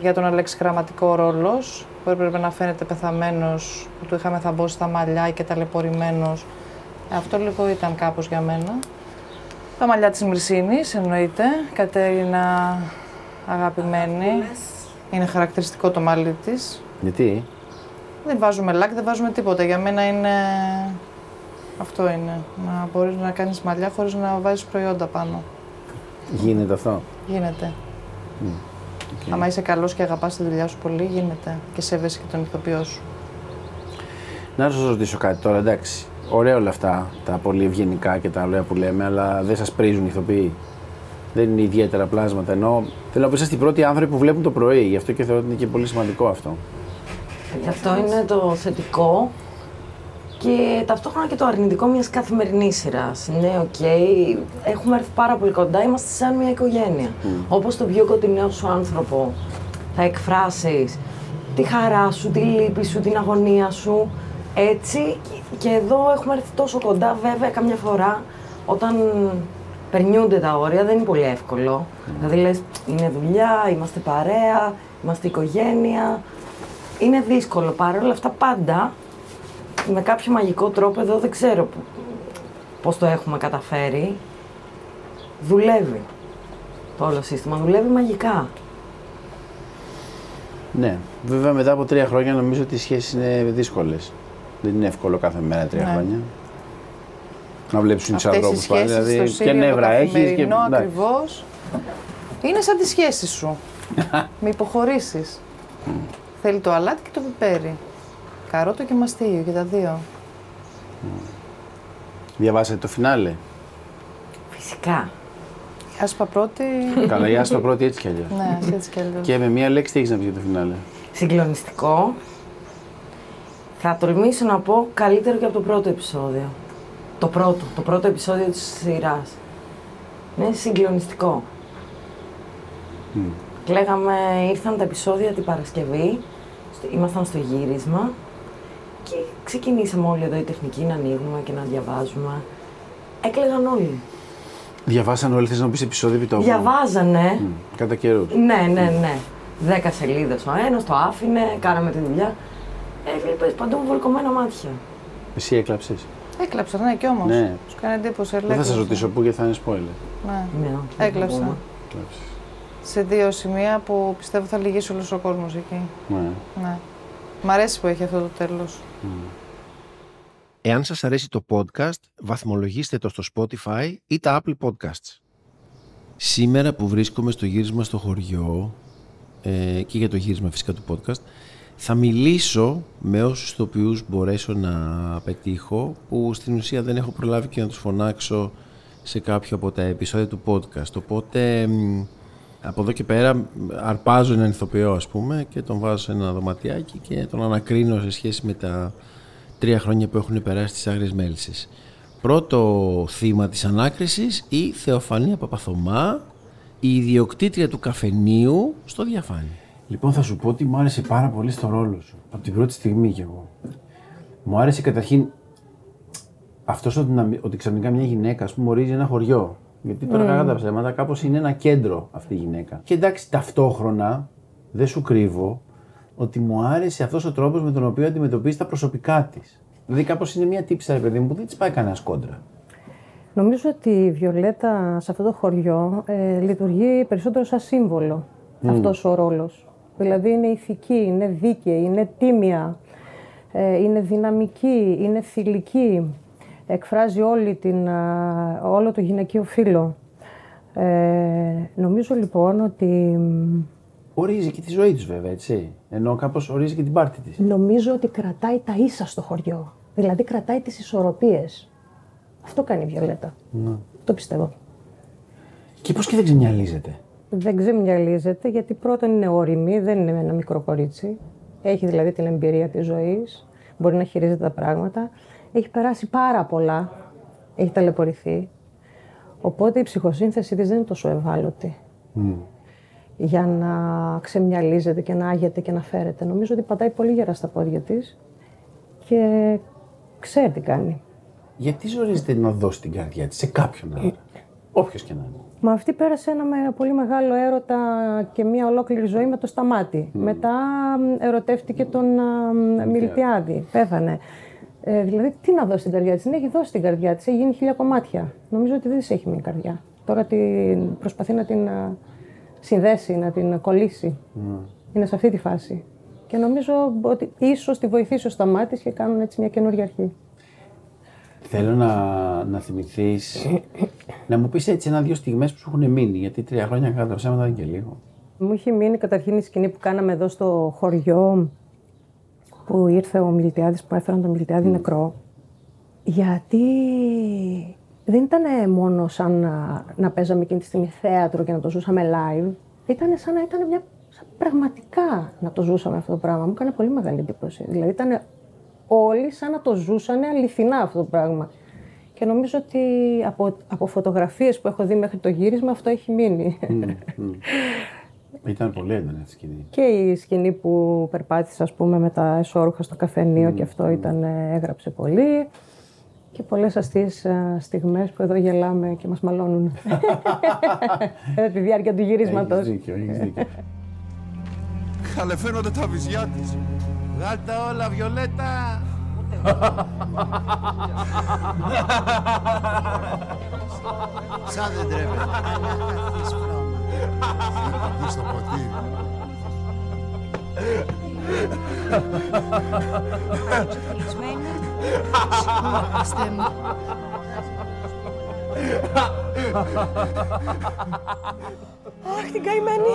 Για τον Αλέξη Γραμματικό ρόλος, που έπρεπε να φαίνεται πεθαμένος, που του είχαμε θαμπώσει τα μαλλιά και ταλαιπωρημένο. Αυτό λίγο ήταν κάπως για μένα. Τα μαλλιά της Μυρσίνης, εννοείται. Κατέρινα αγαπημένη. Είναι χαρακτηριστικό το μαλλί της. Γιατί; Δεν βάζουμε λάκ, δεν βάζουμε τίποτα. Για μένα είναι... Αυτό είναι. Να μπορείς να κάνεις μαλλιά χωρίς να βάζεις προϊόντα πάνω. Γίνεται αυτό; Γίνεται. Μμ, οκ. Άμα είσαι καλός και αγαπάς τη δουλειά σου πολύ, γίνεται. Και σέβεσαι και τον ηθοποιό σου. Να σας ρωτήσω κάτι τώρα, εντάξει. Ωραία όλα αυτά τα πολύ ευγενικά και τα ωραία που λέμε, αλλά δεν σας πρήζουν οι ηθοποιοί; Δεν είναι ιδιαίτερα πλάσματα. Ενώ θέλω να πω, είσαστε οι πρώτοι άνθρωποι που βλέπουν το πρωί. Γι' αυτό και θεωρώ ότι είναι και πολύ σημαντικό αυτό. Και αυτό είναι το θετικό και ταυτόχρονα και το αρνητικό μιας καθημερινής σειράς. Ναι, οκ, έχουμε έρθει πάρα πολύ κοντά, είμαστε σαν μια οικογένεια. Όπως το πιο κοντινό σου άνθρωπο θα εκφράσεις τη χαρά σου, τη λύπη σου, την αγωνία σου, έτσι. Και- Και εδώ έχουμε έρθει τόσο κοντά, βέβαια, καμιά φορά όταν περνιούνται τα όρια, δεν είναι πολύ εύκολο. Δηλαδή λες, είναι δουλειά, είμαστε παρέα, είμαστε οικογένεια. Είναι δύσκολο. Παρ' όλα αυτά πάντα, με κάποιο μαγικό τρόπο, εδώ δεν ξέρω που- πώς το έχουμε καταφέρει, δουλεύει. Το όλο σύστημα δουλεύει μαγικά. Ναι. Βέβαια μετά από τρία χρόνια νομίζω ότι οι σχέσεις είναι δύσκολες. Δεν είναι εύκολο κάθε μέρα τρία Ναι. χρόνια. Να βλέπεις τους Αυτές οι ανθρώπους πάλι. σχέσεις Δηλαδή στο και Σύριο, νεύρα το έχεις και. καθημερινό εντάξει. ακριβώς, είναι σαν τις σχέσεις σου. με υποχωρήσεις. Θέλει το αλάτι και το πιπέρι. Καρότο και μαστίγιο και τα δύο. Διαβάσατε το φινάλε; Φυσικά. Η Άσπα πρώτη. Καλά, η Άσπα πρώτη έτσι κι αλλιώς. ναι, έτσι κι αλλιώς. Και με μία λέξη τι έχεις να πεις για το φινάλε; Συγκλονιστικό. Θα τολμήσω να πω καλύτερο και από το πρώτο επεισόδιο. Το πρώτο, το πρώτο επεισόδιο της σειράς. Είναι συγκλονιστικό. Κλαίγαμε, ήρθαν τα επεισόδια την Παρασκευή, στο- ήμασταν στο γύρισμα και ξεκινήσαμε όλοι εδώ οι τεχνικοί να ανοίγουμε και να διαβάζουμε. Έκλαιγαν όλοι. Διαβάσαν όλοι, θες να πεις επεισόδιο επί τόπου; Διαβάζανε. Μμ, Κατά καιρούς. Ναι, ναι, ναι. Δέκα σελίδες ο ένας, το άφηνε, κάναμε τη δουλειά. Έβλεπε παντού βολκωμένα μάτια. Εσύ έκλαψες; Έκλαψα, ναι, κι όμως. Ναι. Σου κάνει εντύπωση. Δεν θα σας ρωτήσω πού γιατί θα είναι spoiler. Ναι, Ναι, έκλαψα. Έκλαψες. Σε δύο σημεία που πιστεύω θα λυγίσει όλος ο κόσμος εκεί. Ναι. Ναι. Μ' αρέσει που έχει αυτό το τέλος. Εάν σας αρέσει το podcast, βαθμολογήστε το στο Spotify ή τα Apple Podcasts. Σήμερα που βρίσκομαι στο γύρισμα στο χωριό ε, και για το γύρισμα φυσικά του podcast, θα μιλήσω με όσους ηθοποιούς μπορέσω να πετύχω που στην ουσία δεν έχω προλάβει και να τους φωνάξω σε κάποιο από τα επεισόδια του podcast. Οπότε μ, από εδώ και πέρα μ, αρπάζω έναν ηθοποιό ας πούμε και τον βάζω σε ένα δωματιάκι και τον ανακρίνω σε σχέση με τα τρία χρόνια που έχουν περάσει στις Άγριες Μέλισσες. Πρώτο θύμα της ανάκρισης η Θεοφανία Παπαθωμά, η ιδιοκτήτρια του καφενείου στο Διαφάνη. Λοιπόν, θα σου πω ότι μου άρεσε πάρα πολύ στο ρόλο σου. Από την πρώτη στιγμή κι εγώ. Μου άρεσε καταρχήν αυτός ότι, να- ότι ξαφνικά μια γυναίκα, ας πούμε, ορίζει ένα χωριό. Γιατί τώρα, Mm. κακά τα ψέματα, κάπως είναι ένα κέντρο αυτή η γυναίκα. Και εντάξει, ταυτόχρονα δεν σου κρύβω ότι μου άρεσε αυτός ο τρόπος με τον οποίο αντιμετωπίζεις τα προσωπικά της. Δηλαδή, κάπως είναι μια τύψη, ρε παιδί μου, που δεν της πάει κανένας κόντρα. Νομίζω ότι η Βιολέτα σε αυτό το χωριό ε, λειτουργεί περισσότερο σαν σύμβολο Μμ. αυτός ο ρόλος. Δηλαδή είναι ηθική, είναι δίκαιη, είναι τίμια, ε, είναι δυναμική, είναι θηλυκή. Εκφράζει όλη την, α, όλο το γυναικείο φύλλο. Ε, νομίζω λοιπόν ότι... Ορίζει και τη ζωή της, βέβαια, έτσι. Ενώ κάπως ορίζει και την πάρτη της. Νομίζω ότι κρατάει τα ίσα στο χωριό. Δηλαδή κρατάει τις ισορροπίες. Αυτό κάνει η Βιολέτα. Ναι. Το πιστεύω. Και πώς και δεν ξεμυαλίζεται; Δεν ξεμυαλίζεται γιατί πρώτον είναι όρημη, δεν είναι ένα μικρό κορίτσι. Έχει δηλαδή την εμπειρία της ζωής, μπορεί να χειρίζεται τα πράγματα. Έχει περάσει πάρα πολλά, έχει ταλαιπωρηθεί. Οπότε η ψυχοσύνθεση της δεν είναι τόσο ευάλωτη για να ξεμυαλίζεται και να άγεται και να φέρεται. Νομίζω ότι πατάει πολύ γερά στα πόδια της και ξέρει τι κάνει. Γιατί ζορίζεται να δώσει την καρδιά της σε κάποιον άλλο. Όποιος και να είναι. Μα αυτή πέρασε ένα με- πολύ μεγάλο έρωτα και μια ολόκληρη ζωή με το σταμάτη. Μετά μ, ερωτεύτηκε τον α, μ, Μιλτιάδη. Πέθανε. Ε, δηλαδή, τι να δώσει την καρδιά της; Την έχει δώσει την καρδιά της. Έχει γίνει χίλια κομμάτια. Νομίζω ότι δεν της έχει μείνει καρδιά. Τώρα την προσπαθεί να την α, συνδέσει, να την κολλήσει. Είναι σε αυτή τη φάση. Και νομίζω ότι ίσως τη βοηθήσει ο Σταμάτης και κάνουν έτσι μια καινούργια αρχή. Θέλω να, να θυμηθείς, να μου πεις έτσι ένα-δύο στιγμές που σου έχουν μείνει. Γιατί τρία χρόνια κατά τα ψέματα δεν είναι και λίγο. Μου είχε μείνει καταρχήν η σκηνή που κάναμε εδώ στο χωριό που ήρθε ο Μιλτιάδης, που έφεραν τον Μιλτιάδη νεκρό. Γιατί δεν ήταν μόνο σαν να, να παίζαμε εκείνη τη στιγμή θέατρο και να το ζούσαμε live. Ήταν σαν να ήταν μια σαν πραγματικά να το ζούσαμε αυτό το πράγμα. Μου έκανε πολύ μεγάλη εντύπωση. Δηλαδή ήταν όλοι σαν να το ζούσαν αληθινά αυτό το πράγμα. Και νομίζω ότι από, από φωτογραφίες που έχω δει μέχρι το γύρισμα αυτό έχει μείνει. Ήταν πολύ έντονη αυτή η σκηνή. Και η σκηνή που περπάτησες, ας πούμε, με τα εσώρουχα στο καφενείο και αυτό ήταν, ε, έγραψε πολύ. Και πολλές αστείες α, στιγμές που εδώ γελάμε και μας μαλώνουν. Κατά τη διάρκεια του γυρίσματος. Έχεις δίκιο, έχεις δίκιο. Χαλεφαίνονται τα βυζιά της. Βγάλ' τα όλα, Βιολέτα! Σαν δεν τρέπεται. Αναχαθείς βρώμα. Εκεί στο ποτήρι. Κλεισμένη. Χριστέ μου. Αχ, την καημένη.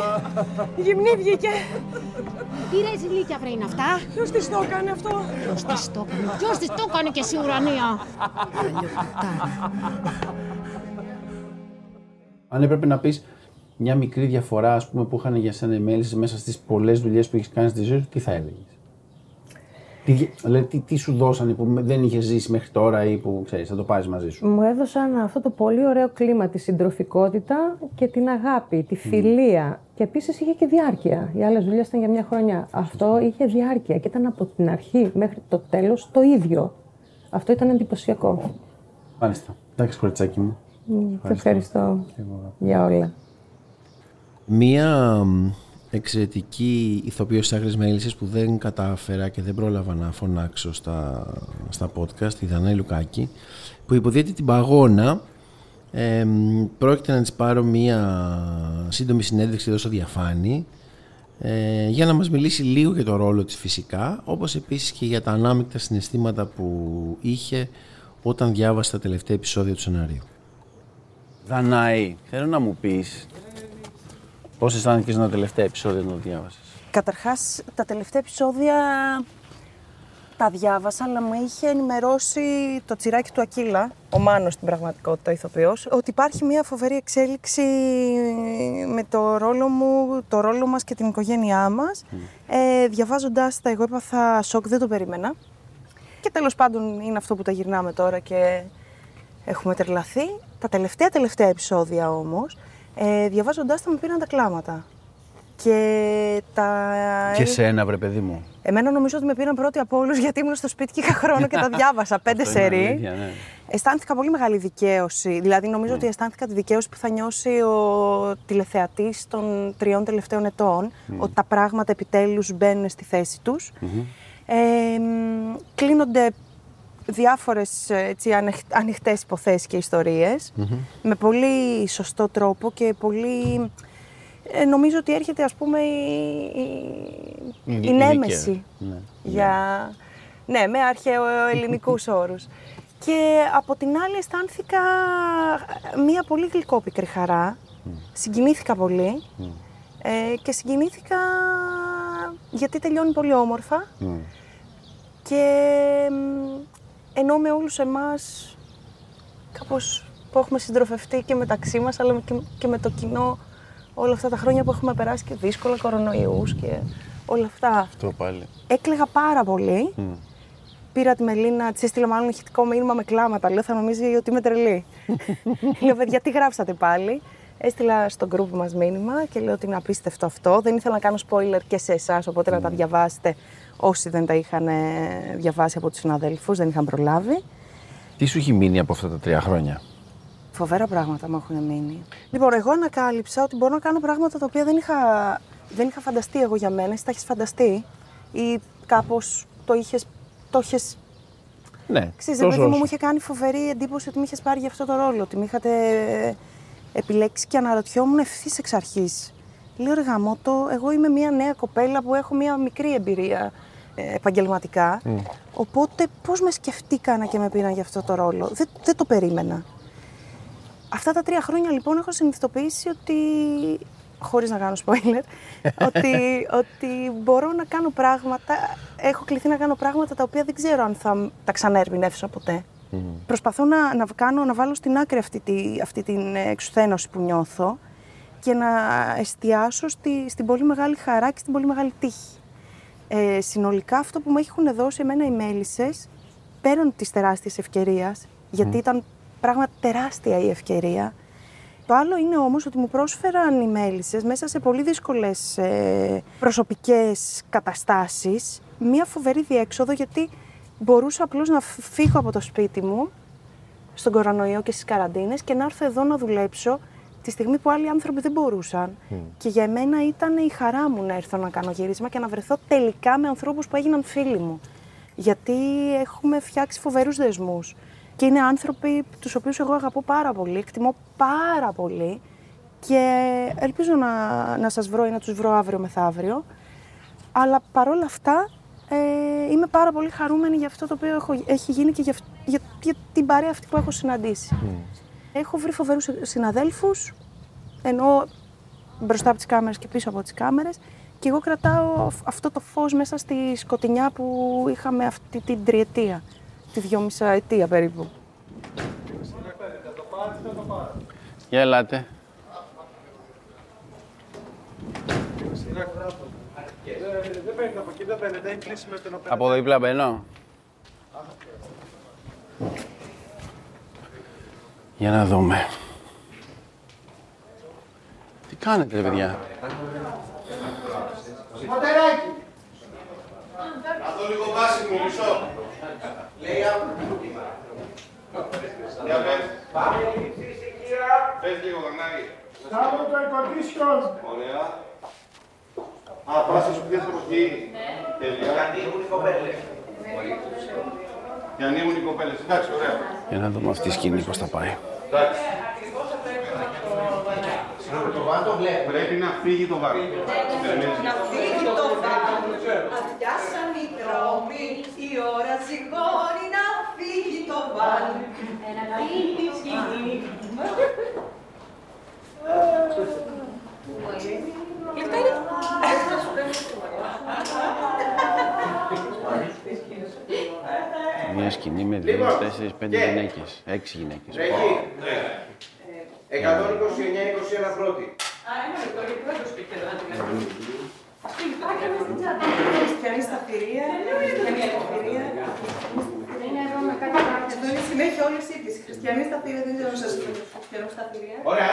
Γυμνή βγήκε. Τι ρε ζηλίκια βρε είναι αυτά; Ποιος της το έκανε αυτό; Ποιος της το έκανε; Ποιος της το έκανε και εσύ ουρανία; Αν έπρεπε να πεις μια μικρή διαφορά ας πούμε, που είχαν για σένα οι μέλισσε μέσα στις πολλές δουλειές που έχεις κάνει στη ζωή σου, τι θα έλεγες; Τι, δι- δηλαδή, τι, τι σου δώσανε που δεν είχες ζήσει μέχρι τώρα ή που ξέρεις, θα το πάρεις μαζί σου; Μου έδωσαν αυτό το πολύ ωραίο κλίμα, τη συντροφικότητα και την αγάπη, τη φιλία. Και επίσης είχε και διάρκεια. Οι άλλες δουλειές ήταν για μια χρονιά. Αυτό είχε διάρκεια και ήταν από την αρχή μέχρι το τέλος το ίδιο. Αυτό ήταν εντυπωσιακό. Μάλιστα. Εντάξει, κοριτσάκι μου. Μ, Σε ευχαριστώ για όλα. Μία μ, εξαιρετική ηθοποιός της Άγριες Μέλισσες που δεν κατάφερα και δεν πρόλαβα να φωνάξω στα, στα podcast, η Δανάη Λουκάκη, που υποδίεται την παγώνα. Ε, μ, πρόκειται να της πάρω μία σύντομη συνέντευξη εδώ στο Διαφάνη ε, για να μας μιλήσει λίγο για το ρόλο της φυσικά, όπως επίσης και για τα ανάμεικτα συναισθήματα που είχε όταν διάβασε τα τελευταία επεισόδια του σενάριου. Δανάη, θέλω να μου πεις πώς αισθάνθηκε τα τελευταία επεισόδια να το διάβασες; Καταρχάς, τα τελευταία επεισόδια τα διάβασα, αλλά με είχε ενημερώσει το τσιράκι του Ακύλα, ο Μάνος στην πραγματικότητα ηθοποιός, ότι υπάρχει μια φοβερή εξέλιξη με το ρόλο μου, το ρόλο μας και την οικογένειά μας. Ε, διαβάζοντας τα, εγώ έπαθα σοκ, δεν το περίμενα. Και τέλος πάντων είναι αυτό που τα γυρνάμε τώρα και έχουμε τρελαθεί. Τα τελευταία τελευταία επεισόδια όμως, ε, διαβάζοντάς τα με πήραν τα κλάματα. Και τα... Και σένα, βρε παιδί μου. Εμένα νομίζω ότι με πήραν πρώτη από όλους γιατί ήμουν στο σπίτι και είχα χρόνο και τα διάβασα. Πέντε Αυτό είναι σερί. αλήθεια, ναι. Αισθάνθηκα πολύ μεγάλη δικαίωση. Δηλαδή, νομίζω ότι αισθάνθηκα τη δικαίωση που θα νιώσει ο τηλεθεατής των τριών τελευταίων ετών. Ότι τα πράγματα επιτέλους μπαίνουν στη θέση τους. Ε, μ, κλείνονται διάφορες έτσι, ανεχ- ανοιχτές υποθέσεις και ιστορίες με πολύ σωστό τρόπο και πολύ... ε, νομίζω ότι έρχεται ας πούμε η, η, η νέμεση Ναι. για... Ναι, με αρχαιοελληνικούς όρους. Και από την άλλη αισθάνθηκα μία πολύ γλυκόπικρη χαρά. Συγκινήθηκα πολύ. Ε, και συγκινήθηκα γιατί τελειώνει πολύ όμορφα. Και μ, ενώ με όλους εμάς κάπως που έχουμε συντροφευτεί και μεταξύ μας αλλά και, και με το κοινό όλα αυτά τα χρόνια που έχουμε περάσει και δύσκολα κορονοϊούς και όλα αυτά. Αυτό πάλι. Έκλαιγα πάρα πολύ. Πήρα τη Μελίνα, της έστειλα μάλλον ηχητικό μήνυμα με κλάματα. Λέω, θα νομίζει ότι είμαι τρελή. λέω, παιδιά, τι γράψατε πάλι; Έστειλα στο group μας μήνυμα και λέω ότι είναι απίστευτο αυτό. Δεν ήθελα να κάνω spoiler και σε εσάς, οπότε να τα διαβάσετε όσοι δεν τα είχαν ε, διαβάσει από τους συναδέλφους, δεν είχαν προλάβει. Τι σου έχει μείνει από αυτά τα τρία χρόνια; Φοβερά πράγματα μου έχουν μείνει. Λοιπόν, εγώ ανακάλυψα ότι μπορώ να κάνω πράγματα τα οποία δεν είχα, δεν είχα φανταστεί εγώ για μένα. Εσύ τα έχεις φανταστεί ή κάπως το είχες. Το είχες... Ναι, Ξέρεις, ρε παιδί μου, μου είχε κάνει φοβερή εντύπωση ότι με είχες πάρει για αυτό το ρόλο. Ότι με είχατε επιλέξει και αναρωτιόμουν ευθύς εξ αρχής. Λέω ρε γαμώτο, εγώ είμαι μια νέα κοπέλα που έχω μια μικρή εμπειρία ε, επαγγελματικά. Οπότε πώς με σκεφτήκανα και με πήραν για αυτό το ρόλο; Δεν, δεν το περίμενα. Αυτά τα τρία χρόνια λοιπόν έχω συνειδητοποιήσει ότι, χωρίς να κάνω spoiler, ότι, ότι μπορώ να κάνω πράγματα, έχω κληθεί να κάνω πράγματα τα οποία δεν ξέρω αν θα τα ξαναερμηνεύσω ποτέ. Προσπαθώ να, να, κάνω, να βάλω στην άκρη αυτή, τη, αυτή την εξουθένωση που νιώθω και να εστιάσω στη, στην πολύ μεγάλη χαρά και στην πολύ μεγάλη τύχη. Ε, συνολικά αυτό που μου έχουν δώσει εμένα οι μέλισσες, πέραν της τεράστιας ευκαιρίας, γιατί ήταν πράγμα τεράστια η ευκαιρία, το άλλο είναι όμως ότι μου πρόσφεραν οι μέλισσες μέσα σε πολύ δύσκολες ε, προσωπικές καταστάσεις μία φοβερή διέξοδο γιατί μπορούσα απλώς να φύγω από το σπίτι μου στον κορονοϊό και στις καραντίνες και να έρθω εδώ να δουλέψω τη στιγμή που άλλοι άνθρωποι δεν μπορούσαν. Και για μένα ήταν η χαρά μου να έρθω να κάνω γύρισμα και να βρεθώ τελικά με ανθρώπους που έγιναν φίλοι μου. Γιατί έχουμε φτιάξει φοβερούς δεσμούς. Και είναι άνθρωποι τους οποίους εγώ αγαπώ πάρα πολύ, εκτιμώ πάρα πολύ και ελπίζω να, να σας βρω ή να τους βρω αύριο μεθαύριο. Αλλά παρόλα αυτά ε, είμαι πάρα πολύ χαρούμενη για αυτό το οποίο έχω, έχει γίνει και για, αυ- για, για την παρέα αυτή που έχω συναντήσει. Έχω βρει φοβερούς συναδέλφους, ενώ μπροστά από τις κάμερες και πίσω από τις κάμερες και εγώ κρατάω αυ- αυτό το φως μέσα στη σκοτεινιά που είχαμε αυτή την τριετία, τη δυόμισα ετία περίπου. Για ελάτε. Δεν παίρνει από εκεί, δεν παίρνει. Έχει κλείσει με τον οπέρα. Από εδώ δίπλα μπαίνω. Για να δούμε. Τι κάνετε, ρε παιδιά; Μοτεράκι. Αυτό λίγο βάση μου, μισό. Λέει Για πες. Πες λίγο, Γαρνάρη. Στάβω το air condition. Ωραία. Α, πας να σου πιέσεις από εκεί. Τέλεια. Και ανοίγουν οι κοπέλες. Και ανοίγουν οι κοπέλες. Εντάξει, ωραία. Για να δούμε αυτή η σκηνή πώς θα πάει. Εντάξει. Πρέπει να φύγει το βάρο. Να φύγει το βάρος, αδειάσαν οι δρόμοι, η ώρα σηκώνει να φύγει το βάρος. Ένα φύγει η σκηνή. Μια σκηνή με δύο, Λοιπόν, τέσσερις, πέντε και- γυναίκες. Έξι γυναίκες. Τρέχει. 129-21 πρώτη. Χριστιανή σταθερία, χριστιανή ελευθερία. Είναι εδώ με κάτι πράγματα. Εδώ είναι συνέχεια όλη η σύντηση. Χριστιανή σταθερία, δεν ξέρω αν σας λέω. Χριστιανός σταθερία. Ωραία,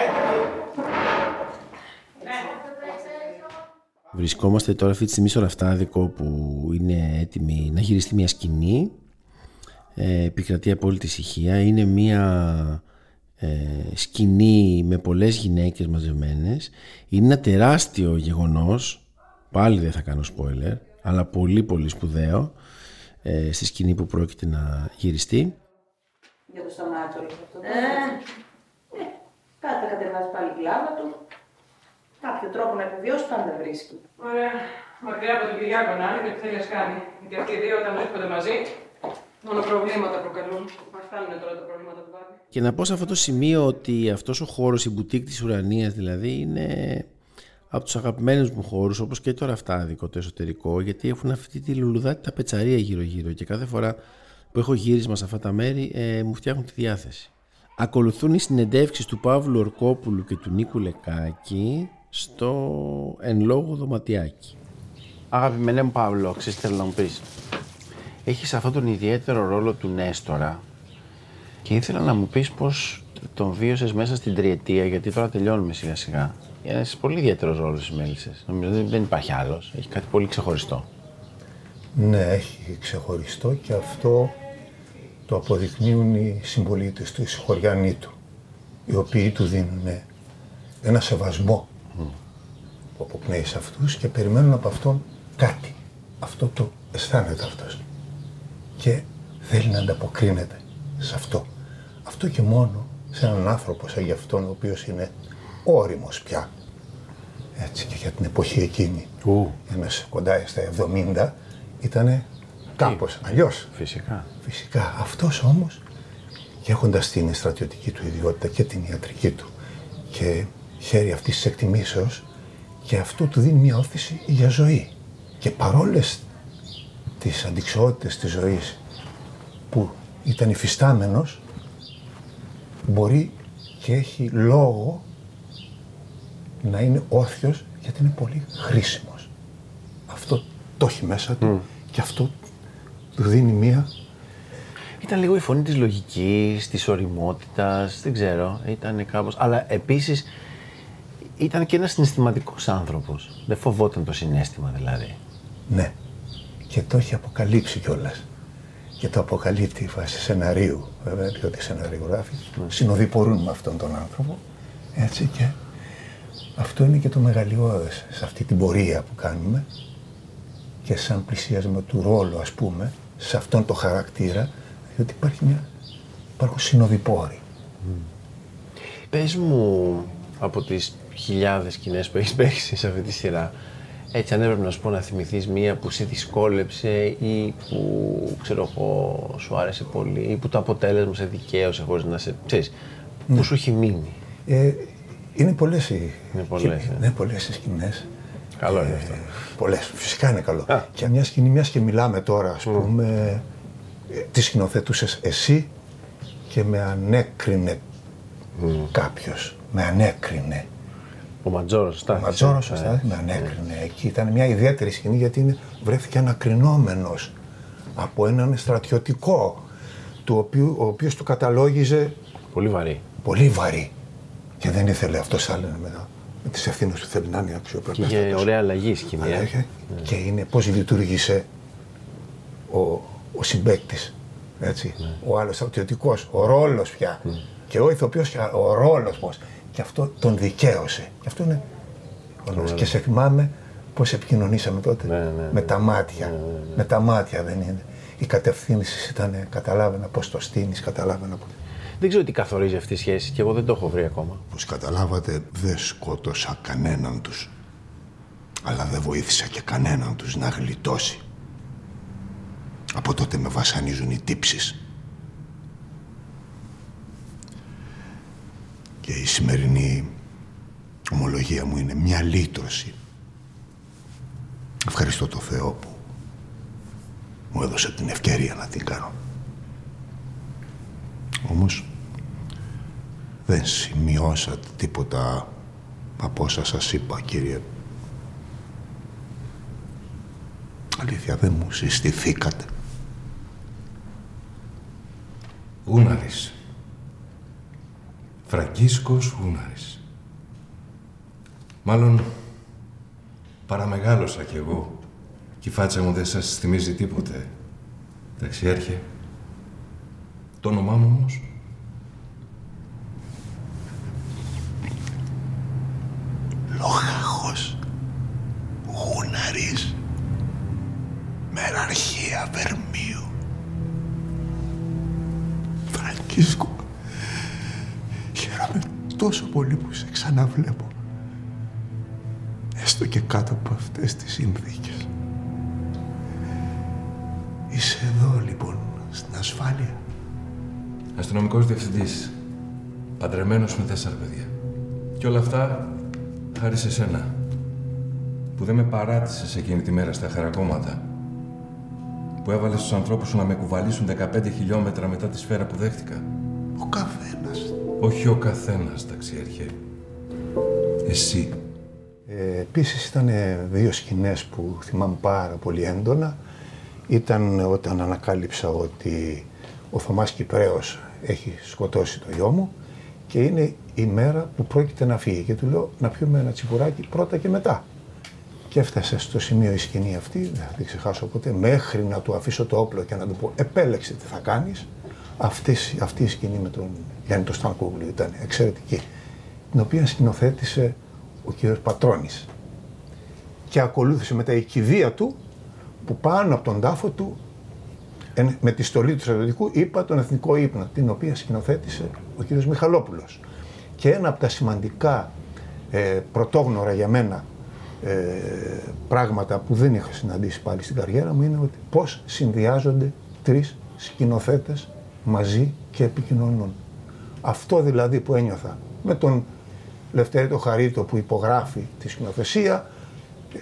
Βρισκόμαστε τώρα αυτή τη στιγμή στο Ραφτάδικο που είναι έτοιμη να γυριστεί μια σκηνή. Ε, επικρατεί απόλυτη ησυχία. Είναι μια ε, σκηνή με πολλές γυναίκες μαζεμένες. Είναι ένα τεράστιο γεγονός. Πάλι δεν θα κάνω spoiler. Αλλά πολύ πολύ σπουδαίο ε, στη σκηνή που πρόκειται να γυριστεί. Για το σταμάτσο όλο αυτό. Ε, ναι. Κάτι θα κατεβάζει πάλι η κλάβα του. Κάποιο τρόπο να επιβιώσει πάντα βρίσκει. Ωραία. Μακριά από τον Κυριάκο να είναι και τι θέλει να κάνει. Γιατί αυτοί οι δύο όταν βρίσκονται μαζί, μόνο προβλήματα προκαλούν. Μας φτάνουν τώρα τα προβλήματα του Βάρη. Και να πω σε αυτό το σημείο ότι αυτός ο χώρος, η μπουτίκ της ουρανίας δηλαδή, είναι από τους αγαπημένους μου χώρους, όπως και το ραφτάδικο, το εσωτερικό, γιατί έχουν αυτή τη λουλουδάτη τα πετσαρία γύρω-γύρω και κάθε φορά που έχω γύρισμα σε αυτά τα μέρη ε, μου φτιάχνουν τη διάθεση. Ακολουθούν οι συνεντεύξεις του Παύλου Ορκόπουλου και του Νίκου Λεκάκη στο εν λόγω δωματιάκι. Αγαπημένε μου Παύλο, ξέρεις τι θέλω να μου πεις; Έχεις αυτόν τον ιδιαίτερο ρόλο του Νέστορα και ήθελα να μου πεις πώς τον βίωσες μέσα στην τριετία, γιατί τώρα τελειώνουμε σιγά σιγά. Είναι ένας πολύ ιδιαίτερος ρόλος στις Μέλισσες. Νομίζω δεν- δεν υπάρχει άλλος. Έχει κάτι πολύ ξεχωριστό. Ναι, έχει ξεχωριστό και αυτό το αποδεικνύουν οι συμπολίτες του, οι συγχωριανοί του, οι οποίοι του δίνουν ένα σεβασμό που αποπνέει σε αυτούς και περιμένουν από αυτόν κάτι. Αυτό το αισθάνεται αυτός. Και θέλει να ανταποκρίνεται σε αυτό. Αυτό και μόνο σε έναν άνθρωπο σαν για αυτόν ο οποίος είναι όριμος πια. Έτσι και για την εποχή εκείνη. Ένας κοντά στα 70 ήταν κάπως αλλιώς. Φυσικά. Φυσικά. Αυτός όμως και έχοντας την στρατιωτική του ιδιότητα και την ιατρική του και χέρι αυτής της εκτιμήσεως και αυτό του δίνει μια όθηση για ζωή. Και παρόλες τις αντικσοότητες της ζωής που ήταν υφιστάμενος μπορεί και έχει λόγο να είναι όρθιος γιατί είναι πολύ χρήσιμος. Αυτό το έχει μέσα του και αυτό του δίνει μία Ήταν λίγο η φωνή της λογικής, της οριμότητας, δεν ξέρω, ήταν κάπως... Αλλά επίσης ήταν και ένας συναισθηματικός άνθρωπος. Δεν φοβόταν το συνέστημα δηλαδή. Ναι. Και το έχει αποκαλύψει κιόλας. και το αποκαλύπτει βάσει σεναρίου, βέβαια, διότι σεναριογράφοι συνοδοιπορούν με αυτόν τον άνθρωπο. Έτσι και αυτό είναι και το μεγαλειώδες σε αυτή την πορεία που κάνουμε και σαν πλησίασμα του ρόλου, ας πούμε, σε αυτόν το χαρακτήρα, διότι υπάρχει μια, υπάρχουν συνοδοιπόροι. Πες μου από τις χιλιάδες σκηνές που έχεις παίξει σε αυτή τη σειρά, έτσι αν έπρεπε να σου πω να θυμηθείς μία που σε δυσκόλεψε ή που ξέρω εγώ σου άρεσε πολύ ή που το αποτέλεσμα σε δικαίωσε χωρίς να σε... Ξέρεις, που Ναι. σου έχει μείνει. Ε, είναι πολλές οι, Είναι πολλές, και- ε. ναι, πολλές οι σκηνές. Καλό είναι αυτό. Πολλές, φυσικά είναι καλό. Και μια σκηνή, μιας και μιλάμε τώρα, ας πούμε, ε, τη σκηνοθετούσες εσύ και με ανέκρινε κάποιος. Με ανέκρινε. Ο Ματζόρος, σωστά. Ο Ματζόρος, Ε, σωστά, με ανέκρινε. Εκεί ήταν μια ιδιαίτερη σκηνή γιατί είναι, βρέθηκε ανακρινόμενος από έναν στρατιωτικό, του οποίου, ο οποίος του καταλόγιζε Πολύ βαρύ. πολύ βαρύ. Και δεν ήθελε αυτό άλλο μετά. Με τις ευθύνες του θέλει να είναι Και αξιοπρεπές. είχε ωραία αλλαγή η σκηνή. ε. Είχε. Και είναι πώς λειτουργήσε ο, ο συμπέκτη. Έτσι. Ναι. Ο άλλος στρατιωτικός, ο ρόλος πια. Και ο ηθοποιός, ο ρόλος πώς. Και αυτό τον δικαίωσε. Και αυτό είναι. Τρομερό. Και σε θυμάμαι πώς επικοινωνήσαμε τότε. ναι, με τα μάτια. Με τα μάτια δεν είναι. Η κατευθύνση ήταν, καταλάβαινα πώς το στείνεις, καταλάβαινα πώς. Δεν ξέρω τι καθορίζει αυτή η σχέση και εγώ δεν το έχω βρει ακόμα. Όπως καταλάβατε, δεν σκότωσα κανέναν τους. Αλλά δεν βοήθησα και κανέναν τους να γλιτώσει. Από τότε με βασανίζουν οι τύψεις. Και η σημερινή ομολογία μου είναι μια λύτρωση. Ευχαριστώ το Θεό που μου έδωσε την ευκαιρία να την κάνω. Όμως δεν σημειώσατε τίποτα από όσα σας είπα, κύριε. Αλήθεια, δεν μου συστηθήκατε. Ούναρης. Φραγκίσκος Ούναρης. Μάλλον παραμεγάλωσα κι εγώ και η φάτσα μου δεν σας θυμίζει τίποτε. Ταξιάρχε. Το όνομά μου όμως. Τόσο πολύ που σε ξαναβλέπω. Έστω και κάτω από αυτές τις συνθήκες. Είσαι εδώ λοιπόν, στην ασφάλεια. Αστυνομικός διευθυντής. Παντρεμένος με τέσσερα παιδιά. Και όλα αυτά χάρη σε σένα. Που δεν με παράτησες εκείνη τη μέρα στα χαρακόμματα. Που έβαλες τους ανθρώπους σου να με κουβαλήσουν 15 χιλιόμετρα μετά τη σφαίρα που δέχτηκα. Ο καθένας. Όχι ο καθένας, ταξιάρχε. Εσύ. Ε, Επίσης ήταν δύο σκηνές που θυμάμαι πάρα πολύ έντονα. Ήταν όταν ανακάλυψα ότι ο Θωμάς Κυπρέος έχει σκοτώσει το γιο μου και είναι η μέρα που πρόκειται να φύγει και του λέω να πιούμε ένα τσιπουράκι πρώτα και μετά. Και έφτασε στο σημείο η σκηνή αυτή, δεν θα την ξεχάσω ποτέ, μέχρι να του αφήσω το όπλο και να του πω επέλεξε τι θα κάνεις. Αυτή, αυτή η σκηνή με τον Γιάννη το Στανκούγλου ήταν εξαιρετική, την οποία σκηνοθέτησε ο κύριος Πατρώνης. Και ακολούθησε μετά η κηδεία του που πάνω από τον τάφο του εν- με τη στολή του στρατιωτικού είπα τον εθνικό ύπνο, την οποία σκηνοθέτησε ο κύριος Μιχαλόπουλος. Και ένα από τα σημαντικά ε, πρωτόγνωρα για μένα ε, πράγματα που δεν είχα συναντήσει πάλι στην καριέρα μου είναι ότι πώς συνδυάζονται τρεις σκηνοθέτες μαζί και επικοινωνούν. Αυτό δηλαδή που ένιωθα με τον Λευτέρη το Χαρίτο που υπογράφει τη σκηνοθεσία,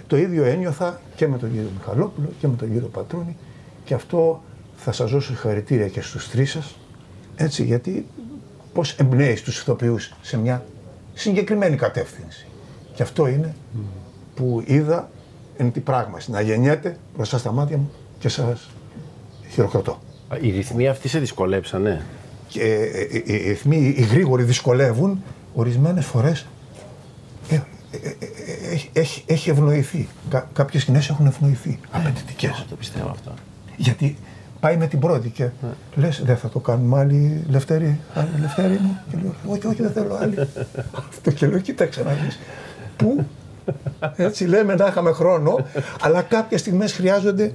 το ίδιο ένιωθα και με τον κύριο Μιχαλόπουλο και με τον κύριο Πατρούνη και αυτό θα σας δώσω συγχαρητήρια και στους τρεις σας, έτσι, γιατί πώς εμπνέεις τους ηθοποιούς σε μια συγκεκριμένη κατεύθυνση. Και αυτό είναι που είδα εν τη πράγμαση, να γεννιέται μπροστά στα μάτια μου και σας χειροκροτώ. Οι ρυθμοί αυτοί σε δυσκολέψανε. Και ε, ε, οι ρυθμοί, οι γρήγοροι δυσκολεύουν, ορισμένες φορές ε, ε, ε, ε, έχει, έχει, έχει ευνοηθεί. Κα, κάποιες σκηνές έχουν ευνοηθεί. Απαιτητικές. Το πιστεύω αυτό. Γιατί πάει με την πρώτη και λες, δεν θα το κάνουμε άλλη Λευτέρη, άλλη Λευτέρη μου. Και λέω, όχι, όχι, δεν θέλω άλλη. Αυτό και λέω, κοίταξε να δεις. Πού, έτσι λέμε να είχαμε χρόνο, αλλά κάποιες στιγμές χρειάζονται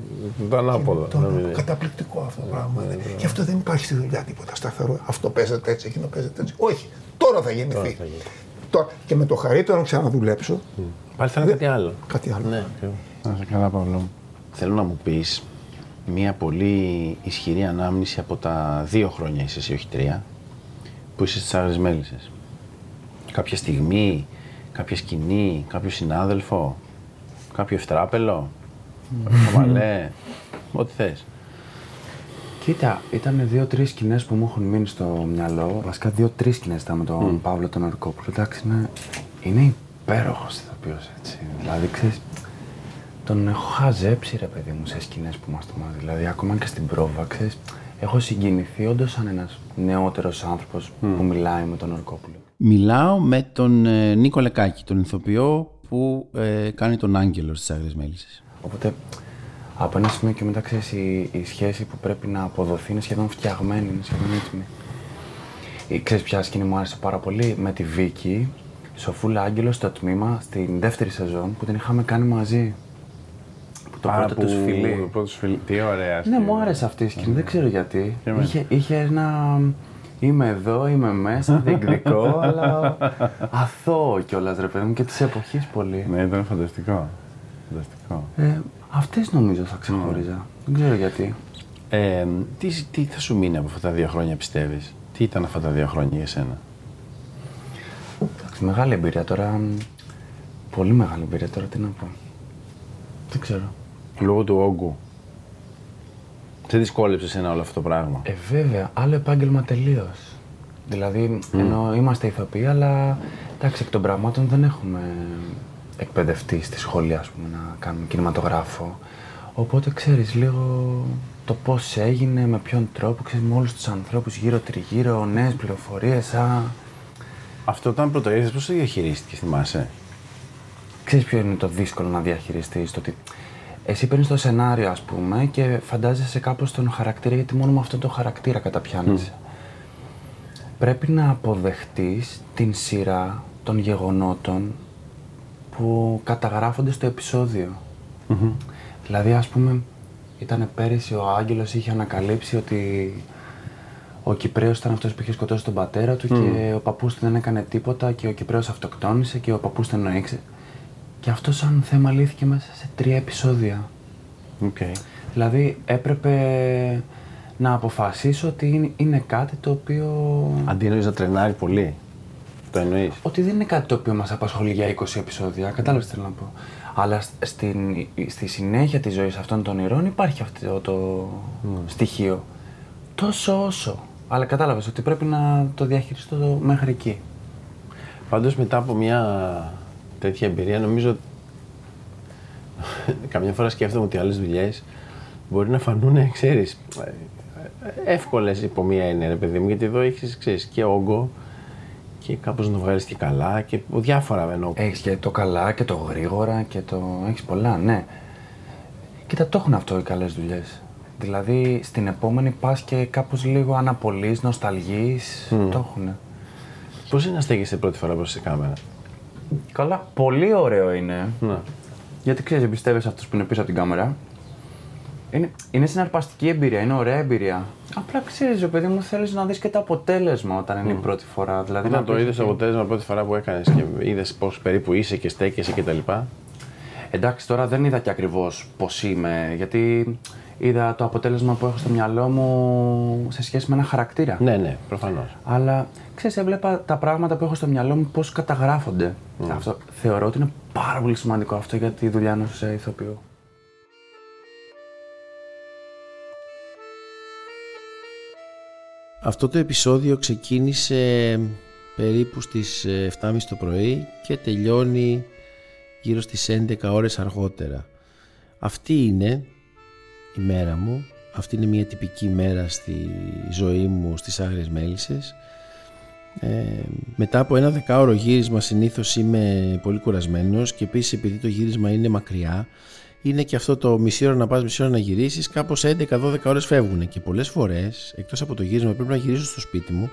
Το ανάποδο. το να μην είναι. καταπληκτικό αυτό το πράγμα. είναι. Γι' αυτό δεν υπάρχει στη δουλειά τίποτα σταθερό. Αυτό παίζεται έτσι, εκείνο παίζεται έτσι. Όχι, τώρα θα γεννηθεί. Τώρα, και με το χαρίτο να ξαναδουλέψω. Πάλι θα είναι κάτι άλλο. Κάτι άλλο. Ναι, Να σε καλά, Παύλο. Θέλω να μου πεις μια πολύ ισχυρή ανάμνηση από τα δύο χρόνια είσαι εσύ, όχι τρία, που είσαι στις Άγρες Μέλισσες. Κάποια στιγμή, κάποια σκηνή, κάποιο συνάδελφο, κάποιο ευτράπελο, κάποιο χαμαλέ, ό,τι θες. Κοίτα, ήταν δύο-τρεις σκηνές που μου έχουν μείνει στο μυαλό. Βασικά, δύο-τρεις σκηνές ήταν με τον Παύλο τον Ορκόπουλο. Εντάξει, είναι, είναι υπέροχος ηθοποιός έτσι. Δηλαδή, ξέρεις, τον έχω χαζέψει ρε παιδί μου σε σκηνές που είμαστε μαζί. Δηλαδή, ακόμα και στην πρόβα, ξέρεις, έχω συγκινηθεί όντως σαν ένας νεότερος άνθρωπος που μιλάει με τον Ορκόπουλο. Μιλάω με τον ε, Νίκο Λεκάκη, τον ηθοποιό που ε, κάνει τον Άγγελο στις Άγριες Μέλισσες. Οπότε, από ένα σημείο και μετά, ξέρεις, η, η σχέση που πρέπει να αποδοθεί είναι σχεδόν φτιαγμένη, είναι σχεδόν έτοιμη. Ε, Ξέρεις ποια σκηνή μου άρεσε πάρα πολύ, με τη Βίκη, Σοφούλα Άγγελο στο τμήμα, στην δεύτερη σεζόν που την είχαμε κάνει μαζί. Που το Α, πρώτο που- τους φιλί. το πρώτο τους φιλί. Τι ωραία Ναι, σκηνή. μου άρεσε αυτή η σκηνή, δεν ξέρω γιατί. Και εμένα. Είχε, είχε ένα... Είμαι εδώ, είμαι μέσα, διεκδικό, αλλά αθώο κιόλας ρε παιδί μου και τη εποχή πολύ. Ναι, ήταν φανταστικό. Φανταστικό. Ε, αυτές νομίζω θα ξεχώριζα. Δεν ξέρω γιατί. Ε, τι, τι θα σου μείνει από αυτά τα δύο χρόνια, πιστεύεις; Τι ήταν αυτά τα δύο χρόνια για σένα; Εντάξει, μεγάλη εμπειρία τώρα. μ, Πολύ μεγάλη εμπειρία τώρα, τι να πω. Δεν ξέρω. Λόγω του όγκου. Σε δυσκόλεψε ένα όλο αυτό το πράγμα. Ε, βέβαια, άλλο επάγγελμα τελείως. Δηλαδή, ενώ είμαστε ηθοποιοί, αλλά εντάξει, εκ των πραγμάτων δεν έχουμε εκπαιδευτεί στη σχολή, ας πούμε, να κάνουμε κινηματογράφο. Οπότε ξέρεις λίγο το πώς έγινε, με ποιον τρόπο, ξέρεις, με όλους τους ανθρώπους γύρω τριγύρω, νέες πληροφορίες, α... Αυτό όταν πρώτο ήρθες, πώς το διαχειρίστηκες, θυμάσαι; Ξέρεις ποιο είναι το δύσκολο να διαχειριστείς, το ότι εσύ παίρνεις το σενάριο, ας πούμε, και φαντάζεσαι κάπως τον χαρακτήρα, γιατί μόνο με αυτόν τον χαρακτήρα καταπιάνεσαι. Πρέπει να αποδεχτείς την σειρά των γεγονότων που καταγράφονται στο επεισόδιο. Δηλαδή, ας πούμε, ήταν πέρυσι ο Άγγελος είχε ανακαλύψει ότι ο Κυπρέος ήταν αυτός που είχε σκοτώσει τον πατέρα του και ο παππούς του δεν έκανε τίποτα και ο Κυπρέος αυτοκτόνησε και ο παππούς τον εννοήξε. Και αυτό σαν θέμα λύθηκε μέσα σε τρία επεισόδια. Okay. Δηλαδή έπρεπε να αποφασίσω ότι είναι, είναι κάτι το οποίο... Αντί εννοείς να τρενάρει πολύ. Το εννοείς; Ότι δεν είναι κάτι το οποίο μας απασχολεί για 20 επεισόδια, κατάλαβες τι θέλω να πω. Αλλά σ- στην, στη συνέχεια της ζωής αυτών των ηρών υπάρχει αυτό το στοιχείο. Τόσο όσο. Αλλά κατάλαβες ότι πρέπει να το διαχειριστώ μέχρι εκεί. Πάντως μετά από μια τέτοια εμπειρία νομίζω καμιά φορά σκέφτομαι ότι άλλες δουλειές μπορεί να φανούν, ξέρεις, εύκολες υπό μία έννοια, ρε παιδί μου, γιατί εδώ έχεις, ξέρεις, και όγκο και κάπως να το βγάλεις και καλά και διάφορα εννοώ. Έχεις και το καλά και το γρήγορα και το... Έχεις πολλά, ναι. Κοίτα, το έχουν αυτό οι καλές δουλειές. Δηλαδή, στην επόμενη πας και κάπως λίγο αναπολύς, νοσταλγείς, Μμμ. το έχουν. Πώς είναι να στέκεσαι πρώτη φορά μπροστά σε κάμερα; Καλά, πολύ ωραίο είναι. Ναι. Γιατί ξέρεις, εμπιστεύεσαι αυτούς που είναι πίσω από την κάμερα. Είναι, είναι συναρπαστική εμπειρία, είναι ωραία εμπειρία. Απλά ξέρεις, ρε παιδί μου, θέλεις να δεις και το αποτέλεσμα όταν είναι η πρώτη φορά. Δηλαδή, Όταν να το πεις είδες ότι- αποτέλεσμα πρώτη φορά που έκανες και είδες πώς περίπου είσαι και στέκεσαι και τα λοιπά. Εντάξει, τώρα δεν είδα και ακριβώς πώς είμαι, γιατί είδα το αποτέλεσμα που έχω στο μυαλό μου σε σχέση με ένα χαρακτήρα. Ναι, ναι, προφανώς. Αλλά ξέρεις, έβλεπα τα πράγματα που έχω στο μυαλό μου πώς καταγράφονται. Αυτό θεωρώ ότι είναι πάρα πολύ σημαντικό αυτό για τη δουλειά ενός ηθοποιού. Αυτό το επεισόδιο ξεκίνησε περίπου στις ε, 7.30 το πρωί και τελειώνει γύρω στις 11 ώρες αργότερα. Αυτή είναι η μέρα μου. Αυτή είναι μια τυπική μέρα στη ζωή μου στις Άγριες Μέλισσες. Ε, μετά από ένα δεκάωρο γύρισμα συνήθως είμαι πολύ κουρασμένος και επίσης επειδή το γύρισμα είναι μακριά είναι και αυτό το μισή ώρα να πας, μισή ώρα να γυρίσεις, κάπως 11-12 ώρες φεύγουν και πολλές φορές, εκτός από το γύρισμα, πρέπει να γυρίσω στο σπίτι μου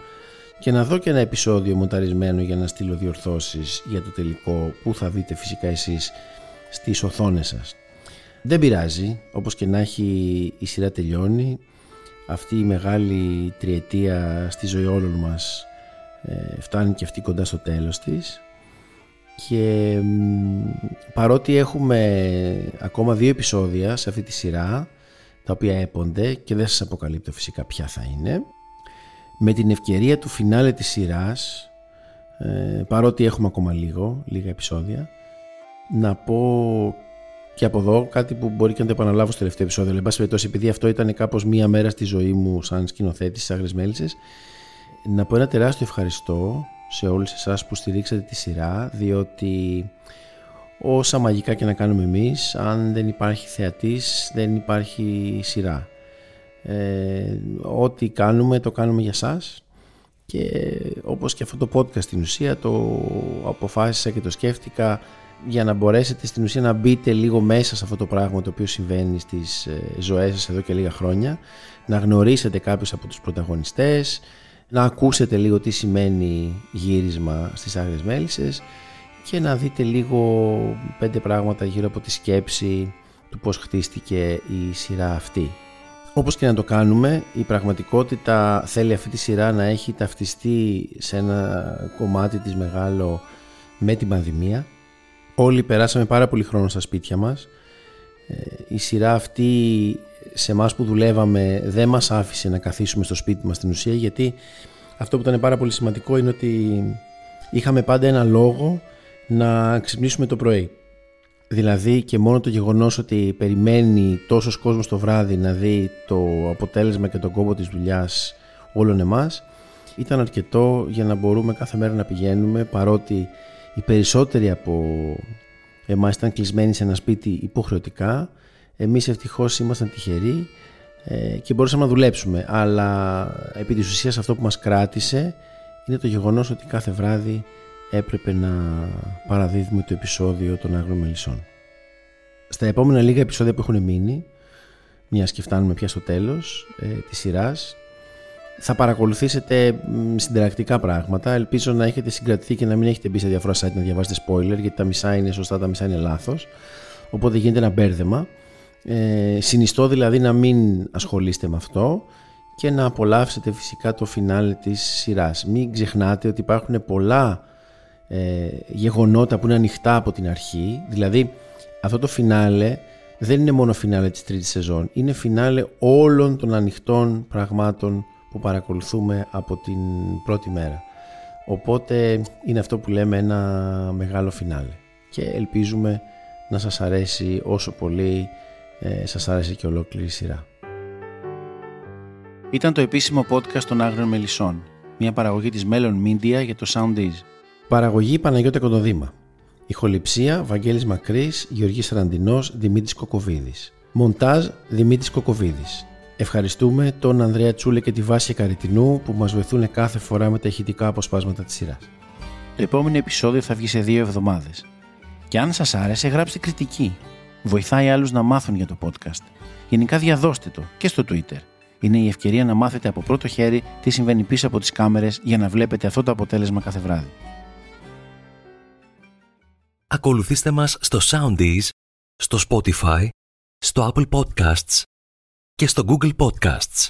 και να δω και ένα επεισόδιο μονταρισμένο για να στείλω διορθώσεις για το τελικό που θα δείτε φυσικά εσείς στις οθόνες σας. Δεν πειράζει, όπως και να έχει η σειρά τελειώνει, αυτή η μεγάλη τριετία στη ζωή όλων μας ε, φτάνει και αυτή κοντά στο τέλος της. Και παρότι έχουμε ακόμα δύο επεισόδια σε αυτή τη σειρά τα οποία έπονται και δεν σας αποκαλύπτω φυσικά ποια θα είναι με την ευκαιρία του φινάλε της σειράς ε, παρότι έχουμε ακόμα λίγο, λίγα επεισόδια να πω και από εδώ κάτι που μπορεί και να το επαναλάβω στο τελευταίο επεισόδιο. Αλλά περιπτώσει επειδή αυτό ήταν κάπως μία μέρα στη ζωή μου σαν σκηνοθέτης στις Άγρες Μέλισσες να πω ένα τεράστιο ευχαριστώ σε όλους εσάς που στηρίξατε τη σειρά διότι όσα μαγικά και να κάνουμε εμείς αν δεν υπάρχει θεατής δεν υπάρχει σειρά. Ε, ό,τι κάνουμε το κάνουμε για σας. Και όπως και αυτό το podcast στην ουσία το αποφάσισα και το σκέφτηκα για να μπορέσετε στην ουσία να μπείτε λίγο μέσα σε αυτό το πράγμα το οποίο συμβαίνει στις ε, ζωές σας εδώ και λίγα χρόνια να γνωρίσετε κάποιους από τους πρωταγωνιστές να ακούσετε λίγο τι σημαίνει γύρισμα στις Άγριες Μέλισσες και να δείτε λίγο πέντε πράγματα γύρω από τη σκέψη του πώς χτίστηκε η σειρά αυτή. Όπως και να το κάνουμε, η πραγματικότητα θέλει αυτή τη σειρά να έχει ταυτιστεί σε ένα κομμάτι της μεγάλο με την πανδημία. Όλοι περάσαμε πάρα πολύ χρόνο στα σπίτια μας. Ε, η σειρά αυτή σε εμάς που δουλεύαμε δεν μας άφησε να καθίσουμε στο σπίτι μας στην ουσία γιατί αυτό που ήταν πάρα πολύ σημαντικό είναι ότι είχαμε πάντα ένα λόγο να ξυπνήσουμε το πρωί. Δηλαδή και μόνο το γεγονός ότι περιμένει τόσος κόσμος το βράδυ να δει το αποτέλεσμα και τον κόμπο της δουλειάς όλων εμάς ήταν αρκετό για να μπορούμε κάθε μέρα να πηγαίνουμε παρότι οι περισσότεροι από εμάς ήταν κλεισμένοι σε ένα σπίτι υποχρεωτικά εμείς ευτυχώς ήμασταν τυχεροί ε, και μπορούσαμε να δουλέψουμε αλλά επί της ουσίας αυτό που μας κράτησε είναι το γεγονός ότι κάθε βράδυ έπρεπε να παραδίδουμε το επεισόδιο των Άγρων Μελισσών. Στα επόμενα λίγα επεισόδια που έχουν μείνει, μιας και φτάνουμε πια στο τέλος ε, της σειράς, θα παρακολουθήσετε συνταρακτικά πράγματα. Ελπίζω να έχετε συγκρατηθεί και να μην έχετε μπει σε διάφορα site να διαβάσετε spoiler, γιατί τα μισά είναι σωστά, τα μισά είναι λάθος. Οπότε γίνεται ένα μπέρδεμα. Ε, συνιστώ δηλαδή να μην ασχολείστε με αυτό και να απολαύσετε φυσικά το φινάλε της σειράς. Μην ξεχνάτε ότι υπάρχουν πολλά ε, γεγονότα που είναι ανοιχτά από την αρχή. Δηλαδή αυτό το φινάλε δεν είναι μόνο φινάλε της τρίτης σεζόν. Είναι φινάλε όλων των ανοιχτών πραγμάτων που παρακολουθούμε από την πρώτη μέρα. Οπότε είναι αυτό που λέμε ένα μεγάλο φινάλε. Και ελπίζουμε να σας αρέσει όσο πολύ ε, σας άρεσε και ολόκληρη σειρά. Ήταν το επίσημο podcast των Άγριων Μελισσών, μια παραγωγή της Melon Media για το Soundees. Παραγωγή Παναγιώτα Κοντοδήμα. Ηχοληψία Βαγγέλης Μακρύς, Γεωργής Ραντινός, Δημήτρης Κοκοβίδης. Μοντάζ Δημήτρης Κοκοβίδης. Ευχαριστούμε τον Ανδρέα Τσούλε και τη Βάση Καριτινού που μας βοηθούν κάθε φορά με τα ηχητικά αποσπάσματα της σειράς. Το επόμενο επεισόδιο θα βγει σε δύο εβδομάδες. Και αν σας άρεσε γράψτε κριτική βοηθάει άλλους να μάθουν για το podcast. Γενικά διαδώστε το και στο Twitter. Είναι η ευκαιρία να μάθετε από πρώτο χέρι τι συμβαίνει πίσω από τις κάμερες για να βλέπετε αυτό το αποτέλεσμα κάθε βράδυ. Ακολουθήστε μας στο Soundees, στο Spotify, στο Apple Podcasts και στο Google Podcasts.